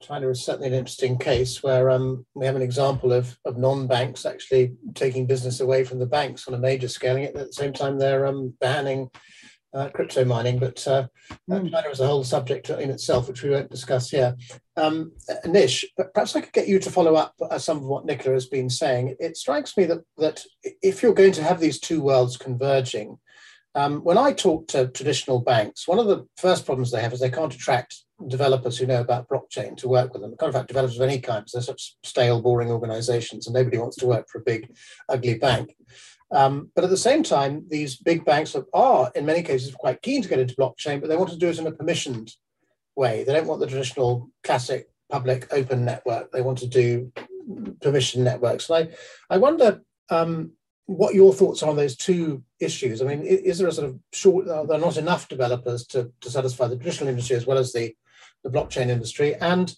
Speaker 2: China is certainly an interesting case where um, we have an example of, of non-banks actually taking business away from the banks on a major scale. At the same time, they're um, banning uh, crypto mining, but uh, mm. China is a whole subject in itself, which we won't discuss here. Um, Nish, perhaps I could get you to follow up uh, some of what Nicola has been saying. It, it, strikes me that that if you're going to have these two worlds converging, um, when I talk to traditional banks, one of the first problems they have is they can't attract developers who know about blockchain to work with them. Can't attract developers of any kind because they're such stale, boring organizations and nobody wants to work for a big, ugly bank. Um, but at the same time, these big banks are, in many cases, quite keen to get into blockchain, but they want to do it in a permissioned way. They don't want the traditional classic public open network. They want to do permission networks. And I, I wonder um, what your thoughts are on those two issues. I mean, is there a sort of short, there are there not enough developers to, to satisfy the traditional industry as well as the, the blockchain industry? And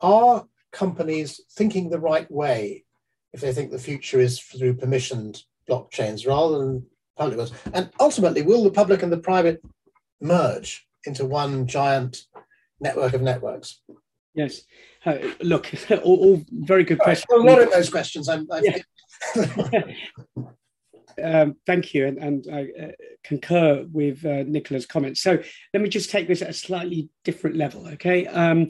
Speaker 2: are companies thinking the right way if they think the future is through permissioned blockchains rather than public ones? And ultimately, will the public and the private merge into one giant network of networks?
Speaker 6: Yes. Uh, look, [LAUGHS] all, all, very good questions.
Speaker 2: A lot of those questions. I'm, yeah.
Speaker 6: Um, thank you, and, and I uh, concur with uh, Nicola's comments. So let me just take this at a slightly different level, okay? Um,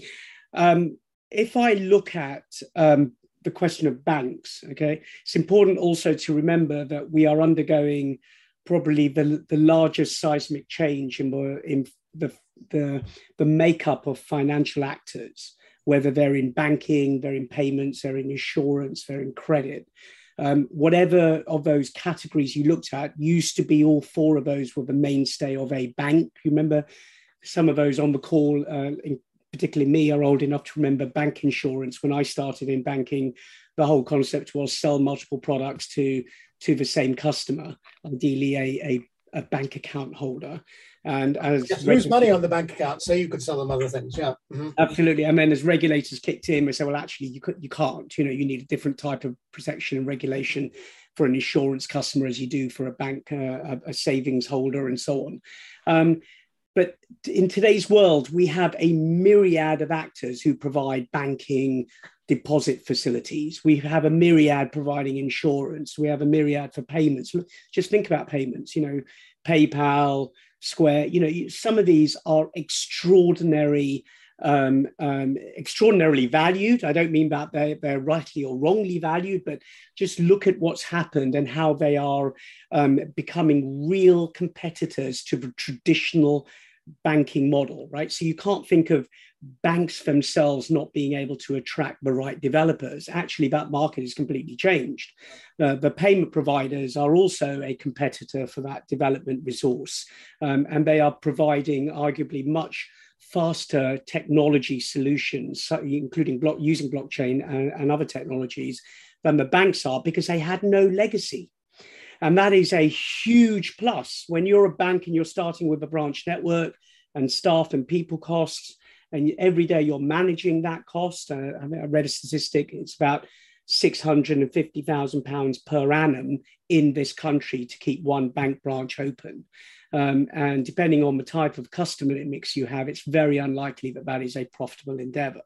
Speaker 6: um, if I look at um, the question of banks. Okay, it's important also to remember that we are undergoing probably the, the largest seismic change in, in the, the, the makeup of financial actors, whether they're in banking, they're in payments, they're in insurance, they're in credit. Um, whatever of those categories you looked at used to be all four of those were the mainstay of a bank. You remember some of those on the call, uh, particularly me, are old enough to remember bancassurance. When I started in banking, the whole concept was sell multiple products to to the same customer, ideally a, a, a bank account holder. And as
Speaker 2: lose money on the bank account, so you could sell them other things. Yeah,
Speaker 6: mm-hmm. absolutely. And then as regulators kicked in, we said, well, actually, you could, you can't. You know, you need a different type of protection and regulation for an insurance customer as you do for a bank, uh, a, a, savings holder, and so on. Um, but in today's world, we have a myriad of actors who provide banking, deposit facilities. We have a myriad providing insurance. We have a myriad for payments. Just think about payments, you know, PayPal, Square, you know, some of these are extraordinary. Um, um, extraordinarily valued. I don't mean that they're, they're, rightly or wrongly valued, but just look at what's happened and how they are um, becoming real competitors to the traditional banking model, right? So you can't think of banks themselves not being able to attract the right developers. Actually, that market has completely changed. Uh, the payment providers are also a competitor for that development resource, um, and they are providing arguably much faster technology solutions, including block, using blockchain and, and other technologies, than the banks are because they had no legacy. And that is a huge plus when you're a bank and you're starting with a branch network and staff and people costs, and every day you're managing that cost. Uh, I read a statistic, it's about £650,000 per annum in this country to keep one bank branch open. Um, and depending on the type of customer mix you have, it's very unlikely that that is a profitable endeavor.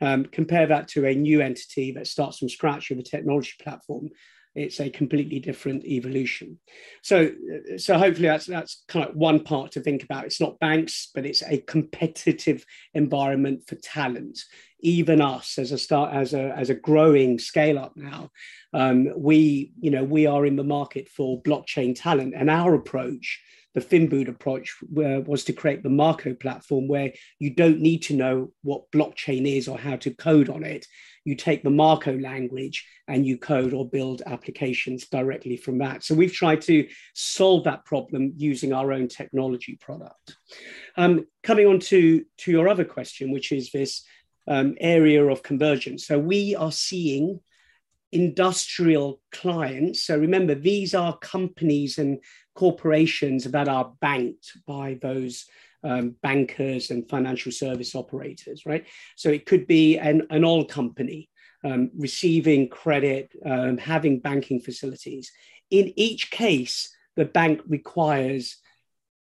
Speaker 6: Um, compare that to a new entity that starts from scratch with a technology platform it's a completely different evolution. So, so hopefully that's that's kind of one part to think about. It's not banks, but it's a competitive environment for talent. Even us, as a start, as a as a growing scale up now, um, we you know we are in the market for blockchain talent, and our approach the Finboot approach uh, was to create the Marco platform where you don't need to know what blockchain is or how to code on it you take the Marco language and you code or build applications directly from that. So we've tried to solve that problem using our own technology product. Um, coming on to, to your other question, which is this um, area of convergence. So we are seeing industrial clients. So remember, these are companies and corporations that are banked by those um, bankers and financial service operators, right? So it could be an, an oil company um, receiving credit, um, having banking facilities. In each case, the bank requires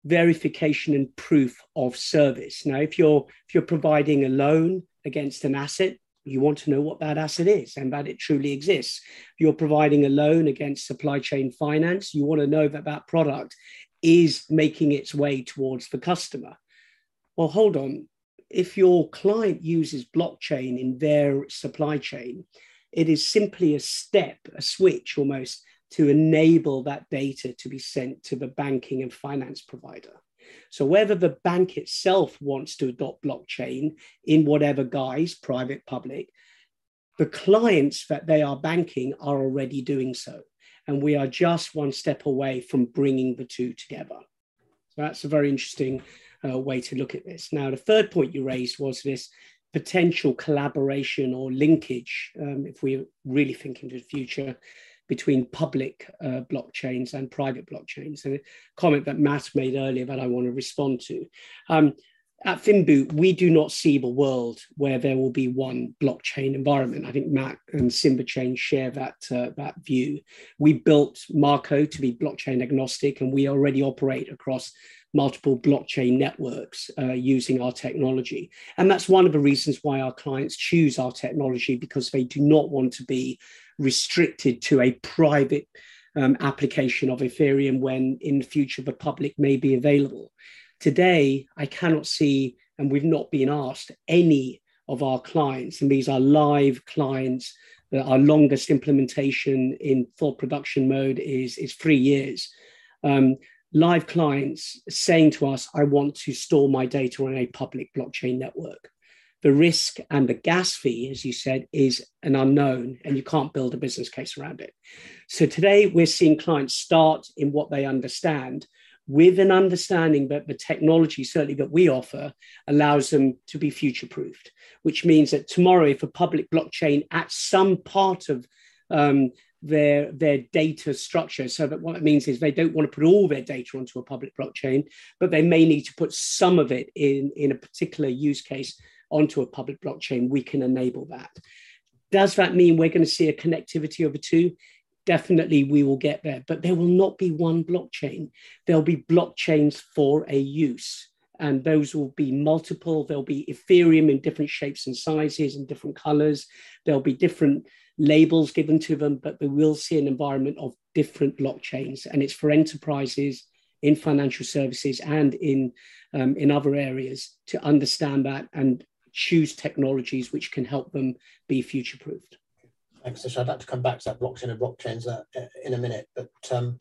Speaker 6: verification and proof of service. Now, if you're if you're providing a loan against an asset, you want to know what that asset is and that it truly exists. You're providing a loan against supply chain finance, you want to know that that product is making its way towards the customer. Well, hold on. If your client uses blockchain in their supply chain, it is simply a step, a switch almost to enable that data to be sent to the banking and finance provider. So, whether the bank itself wants to adopt blockchain in whatever guise, private, public, the clients that they are banking are already doing so. And we are just one step away from bringing the two together. So, that's a very interesting uh, way to look at this. Now, the third point you raised was this potential collaboration or linkage, um, if we're really think into the future, between public uh, blockchains and private blockchains. And a comment that Matt made earlier that I want to respond to. Um, at Finboot, we do not see the world where there will be one blockchain environment. I think Matt and Simba Chain share that, uh, that view. We built Marco to be blockchain agnostic, and we already operate across multiple blockchain networks uh, using our technology. And that's one of the reasons why our clients choose our technology because they do not want to be restricted to a private um, application of Ethereum when in future the public may be available. Today, I cannot see, and we've not been asked, any of our clients, and these are live clients. that Our longest implementation in full production mode is, is three years. Um, live clients saying to us, I want to store my data on a public blockchain network. The risk and the gas fee, as you said, is an unknown, and you can't build a business case around it. So today we're seeing clients start in what they understand with an understanding that the technology, certainly that we offer, allows them to be future proofed, which means that tomorrow, if a public blockchain at some part of um, their, their data structure, so that what it means is they don't want to put all their data onto a public blockchain, but they may need to put some of it in, in a particular use case onto a public blockchain, we can enable that. Does that mean we're going to see a connectivity of the two? definitely we will get there, but there will not be one blockchain. There'll be blockchains for a use, and those will be multiple. There'll be Ethereum in different shapes and sizes and different colors. There'll be different labels given to them, but we will see an environment of different blockchains, and it's for enterprises in financial services and in um, in other areas to understand that and choose technologies which can help them be future proofed.
Speaker 2: Thanks, Nish. I'd like to come back to that blockchain and blockchains uh, in a minute. But um,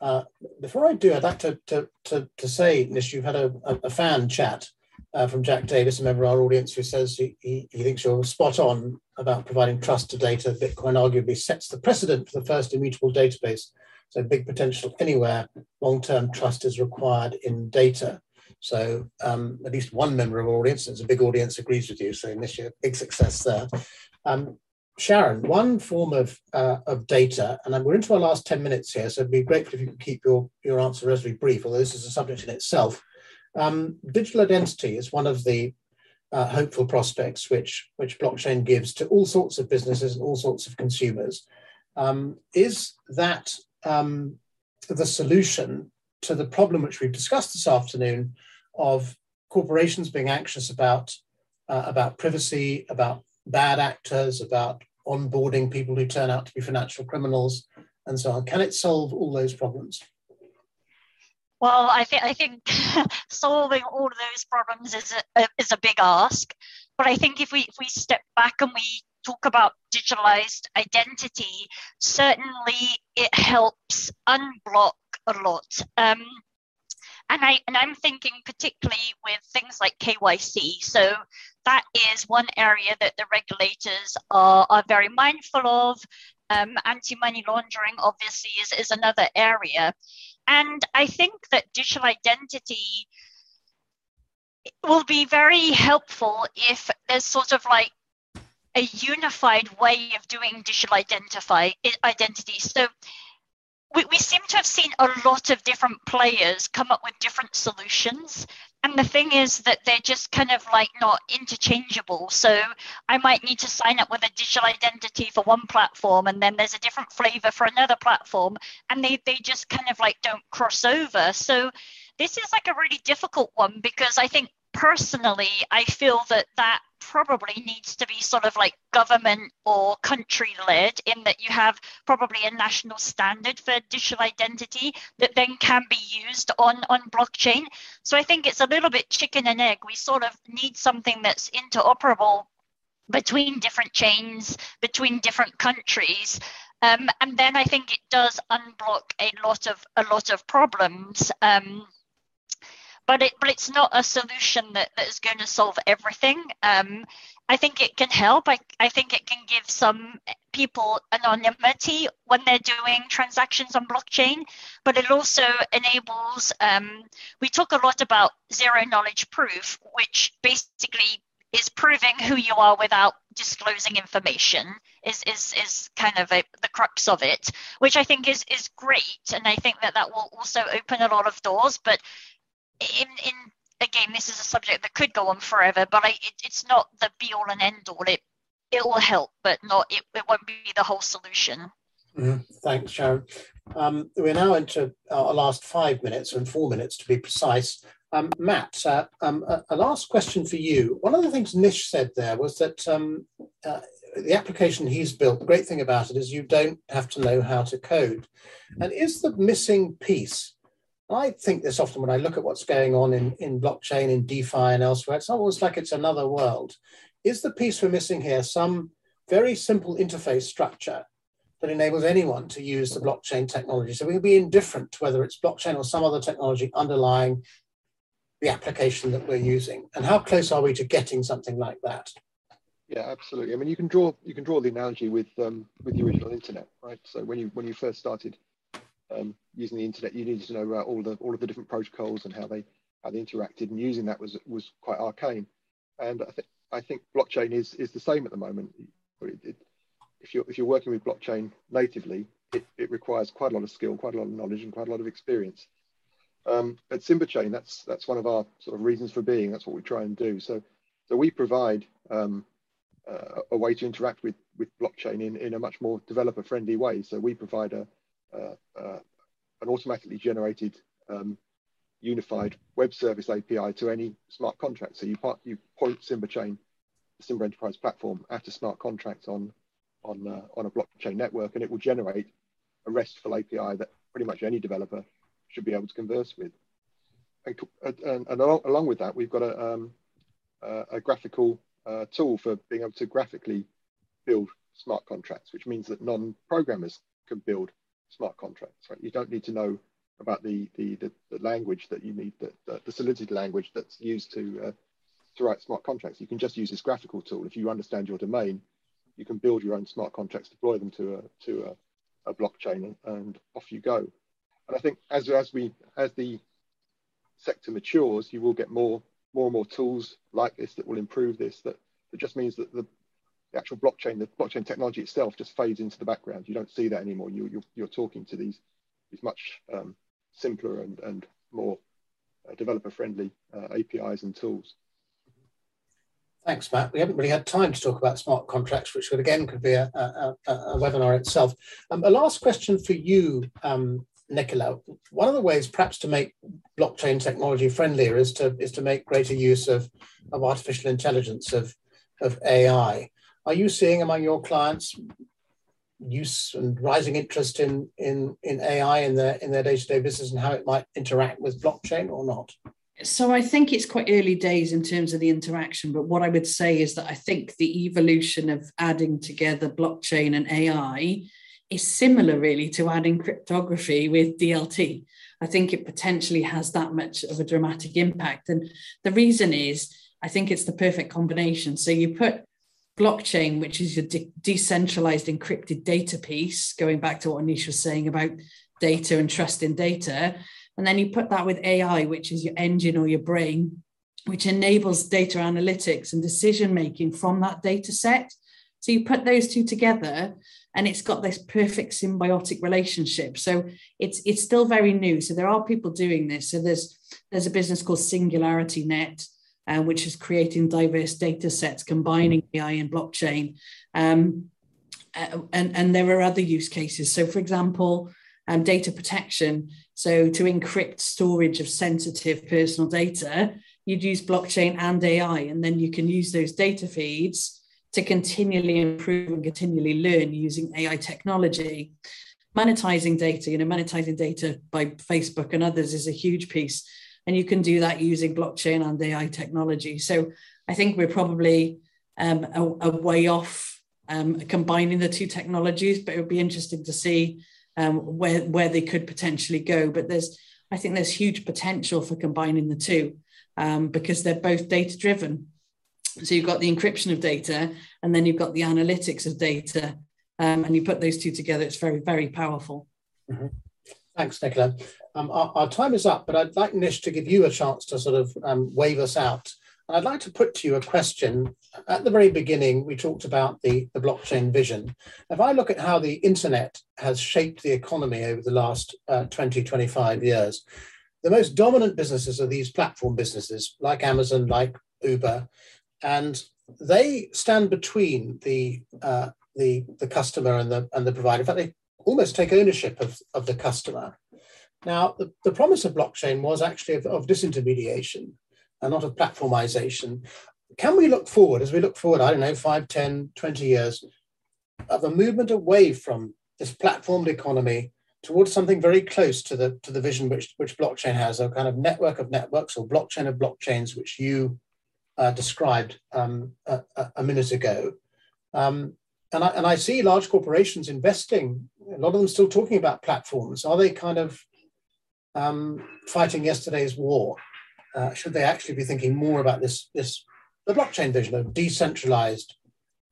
Speaker 2: uh, before I do, I'd like to, to, to, to say, Nish, you've had a, a fan chat uh, from Jack Davis, a member of our audience, who says he, he, he, thinks you're spot on about providing trust to data. Bitcoin arguably sets the precedent for the first immutable database. So big potential anywhere, long-term trust is required in data. So um, at least one member of audience, it's a big audience, agrees with you. So Nish, big success there. Um, Sharon, one form of, uh, of data, and we're into our last 10 minutes here, so I'd be grateful if you could keep your, your answer relatively brief, although this is a subject in itself. Um, digital identity is one of the uh, hopeful prospects which, which blockchain gives to all sorts of businesses and all sorts of consumers. Um, is that um, the solution to the problem which we've discussed this afternoon of corporations being anxious about, uh, about privacy, about bad actors, about onboarding people who turn out to be financial criminals, and so on. Can it solve all those problems?
Speaker 3: Well, I think I think [LAUGHS] solving all of those problems is a, is a big ask. But I think if we if we step back and we talk about digitalized identity, certainly it helps unblock a lot. Um, and I and I'm thinking particularly with things like KYC. So that is one area that the regulators are, are very mindful of. Um, anti-money laundering obviously is, is another area. And I think that digital identity will be very helpful if there's sort of like a unified way of doing digital identify identity. So we, we seem to have seen a lot of different players come up with different solutions. And the thing is that they're just kind of like not interchangeable. So I might need to sign up with a digital identity for one platform, and then there's a different flavor for another platform, and they, they just kind of like don't cross over. So this is like a really difficult one because I think personally, I feel that that probably needs to be sort of like government or country led in that you have probably a national standard for digital identity that then can be used on on blockchain. So i think it's a little bit chicken and egg. We sort of need something that's interoperable between different chains between different countries um, and then i think it does unblock a lot of a lot of problems um, but it but it's not a solution that, that is going to solve everything. Um, I think it can help. I, I think it can give some people anonymity when they're doing transactions on blockchain, but it also enables. Um, we talk a lot about zero knowledge proof, which basically is proving who you are without disclosing information is is is kind of a, the crux of it which i think is is great and i think that that will also open a lot of doors but in in again, this is a subject that could go on forever, but I, it, it's not the be all and end all. It it will help, but not it, it won't be the whole solution.
Speaker 2: Mm-hmm. Thanks, Sharon. Um, we're now into our last five minutes and four minutes to be precise. Um, Matt, uh, um, a, a, last question for you. One of the things Nish said there was that um, uh, the application he's built, the great thing about it is you don't have to know how to code. And is the missing piece I think this often when I look at what's going on in, in blockchain, in DeFi, and elsewhere. It's almost like it's another world. Is the piece we're missing here some very simple interface structure that enables anyone to use the blockchain technology? So we'll be indifferent to whether it's blockchain or some other technology underlying the application that we're using. And how close are we to getting something like that?
Speaker 5: Yeah, absolutely. I mean, you can draw you can draw the analogy with um, with the original internet, right? So when you when you first started um, using the internet, you needed to know about all the all of the different protocols and how they how they interacted, and using that was was quite arcane. And I think I think blockchain is is the same at the moment. It, it, if you're if you're working with blockchain natively, it, it requires quite a lot of skill, quite a lot of knowledge, and quite a lot of experience. Um, at Simba Chain, that's that's one of our sort of reasons for being. That's what we try and do. So so we provide um, uh, a way to interact with with blockchain in in a much more developer friendly way. So we provide a uh, uh, an automatically generated um, unified web service API to any smart contract. So you, part, you point Simba Chain, the Simba Enterprise platform, at a smart contract on on uh, on a blockchain network, and it will generate a RESTful API that pretty much any developer should be able to converse with. And, and, and along, along, with that, we've got a, um, a graphical uh, tool for being able to graphically build smart contracts, which means that non-programmers can build smart contracts, right? You don't need to know about the the, the, the language that you need, the, the, Solidity language that's used to uh, to write smart contracts. You can just use this graphical tool. If you understand your domain, you can build your own smart contracts, deploy them to a to a, a blockchain, and, and off you go. And I think as as we as the sector matures, you will get more more and more tools like this that will improve this. That that just means that the the actual blockchain, the blockchain technology itself just fades into the background. You don't see that anymore. You, you're, you're talking to these, these much um, simpler and, and more uh, developer friendly uh, APIs and tools.
Speaker 2: Thanks, Matt. We haven't really had time to talk about smart contracts, which would again could be a, a, a webinar itself. Um, a last question for you, um, Nicola. One of the ways perhaps to make blockchain technology friendlier is to is to make greater use of, of artificial intelligence, of, of AI. Are you seeing among your clients use and rising interest in in in AI in their in their day to day business and how it might interact with blockchain or not?
Speaker 4: So I think it's quite early days in terms of the interaction, but what I would say is that I think the evolution of adding together blockchain and AI is similar really to adding cryptography with DLT. I think it potentially has that much of a dramatic impact. And the reason is I think it's the perfect combination. So you put blockchain, which is your de- decentralized encrypted data piece, going back to what Anish was saying about data and trust in data. And then you put that with AI, which is your engine or your brain, which enables data analytics and decision making from that data set. So you put those two together and it's got this perfect symbiotic relationship. So it's it's still very new. So there are people doing this. So there's there's a business called SingularityNET, uh, which is creating diverse data sets, combining AI and blockchain. Um, uh, and, and there are other use cases. So, for example, um, data protection. So, to encrypt storage of sensitive personal data, you'd use blockchain and AI, and then you can use those data feeds to continually improve and continually learn using AI technology. Monetizing data, you know, monetizing data by Facebook and others is a huge piece. And you can do that using blockchain and AI technology. So I think we're probably um, a, a, way off um, combining the two technologies, but it would be interesting to see um, where, where they could potentially go. But there's, I think there's huge potential for combining the two um, because they're both data driven. So you've got the encryption of data, and then you've got the analytics of data, um, and you put those two together. It's very, very powerful.
Speaker 2: Mm-hmm. Thanks, Nicola. Um, our, our, time is up, but I'd like Nish to give you a chance to sort of um, wave us out. And I'd like to put to you a question. At the very beginning, we talked about the, the blockchain vision. If I look at how the internet has shaped the economy over the last uh, 20, 25 years, the most dominant businesses are these platform businesses like Amazon, like Uber, and they stand between the uh, the the customer and the and the provider. In fact, they almost take ownership of, of the customer. Now, the, the promise of blockchain was actually of, of disintermediation and not of platformization. Can we look forward, as we look forward, I don't know, 5, 10, 20 years, of a movement away from this platformed economy towards something very close to the to the vision which which blockchain has, a kind of network of networks or blockchain of blockchains, which you uh, described um, a, a, minute ago. Um, and I, and I see large corporations investing. A lot of them still talking about platforms. Are they kind of um, fighting yesterday's war? Uh, should they actually be thinking more about this this the blockchain vision of decentralized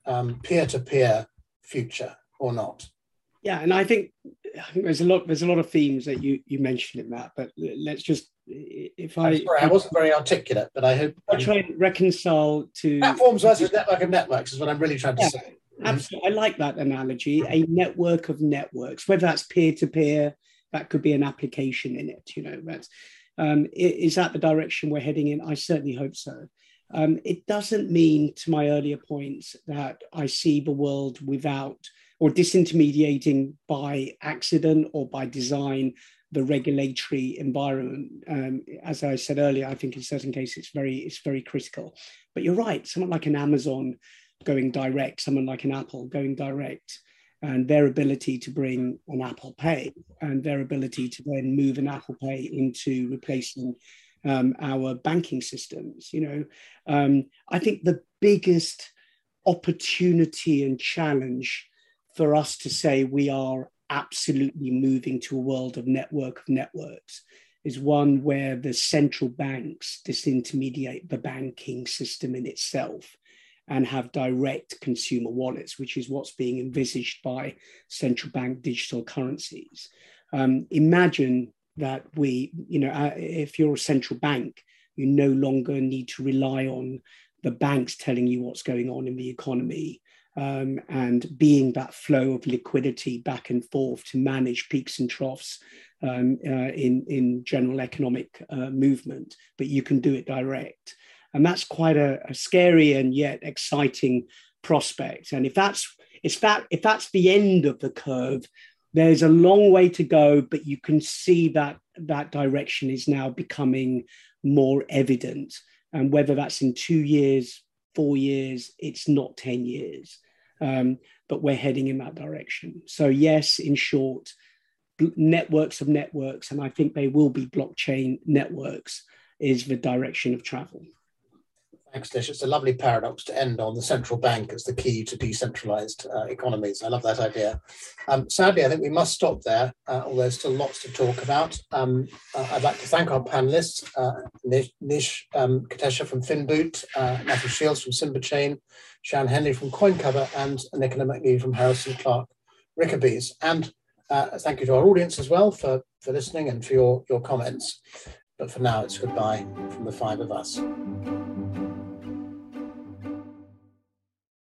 Speaker 2: um, peer-to-peer future or not?
Speaker 6: Yeah, and I think I think there's a lot there's a lot of themes that you you mentioned in that, but let's just if I
Speaker 2: sorry, I wasn't very articulate, but I hope
Speaker 6: I try and reconcile to
Speaker 2: platforms versus network of networks is what I'm really trying to yeah, say.
Speaker 6: Absolutely, I like that analogy. A network of networks, whether that's peer to peer, that could be an application in it. You know, that's um, is that the direction we're heading in? I certainly hope so. Um, it doesn't mean, to my earlier points, that I see the world without or disintermediating by accident or by design the regulatory environment. Um, as I said earlier, I think in certain cases it's very it's very critical. But you're right. Someone like an Amazon going direct, someone like an Apple going direct, and their ability to bring an Apple Pay and their ability to then move an Apple Pay into replacing um, our banking systems. You know, um, I think the biggest opportunity and challenge for us to say we are absolutely moving to a world of network of networks is one where the central banks disintermediate the banking system in itself and have direct consumer wallets, which is what's being envisaged by central bank digital currencies. Um, imagine that we, you know, uh, if you're a central bank, you no longer need to rely on the banks telling you what's going on in the economy um, and being that flow of liquidity back and forth to manage peaks and troughs um, uh, in, in general economic uh, movement, but you can do it direct. And that's quite a, a, scary and yet exciting prospect. And if that's if that if that's the end of the curve, there's a long way to go, but you can see that that direction is now becoming more evident. And whether that's in two years, four years, it's not 10 years. Um, but we're heading in that direction. So, yes, in short, networks of networks, and I think they will be blockchain networks, is the direction of travel.
Speaker 2: Thanks. It's a lovely paradox to end on the central bank as the key to decentralized uh, economies. I love that idea. Um, sadly, I think we must stop there, uh, although there's still lots to talk about. Um, uh, I'd like to thank our panelists, uh, Nish, Nish um, Kotecha from Finboot, uh, Matthew Shields from Simba Chain, Shan Henley from CoinCover, and Nicola McNeely from Harrison Clarke Rickerbys. And uh, thank you to our audience as well for, for listening and for your, your comments. But for now, it's goodbye from the five of us.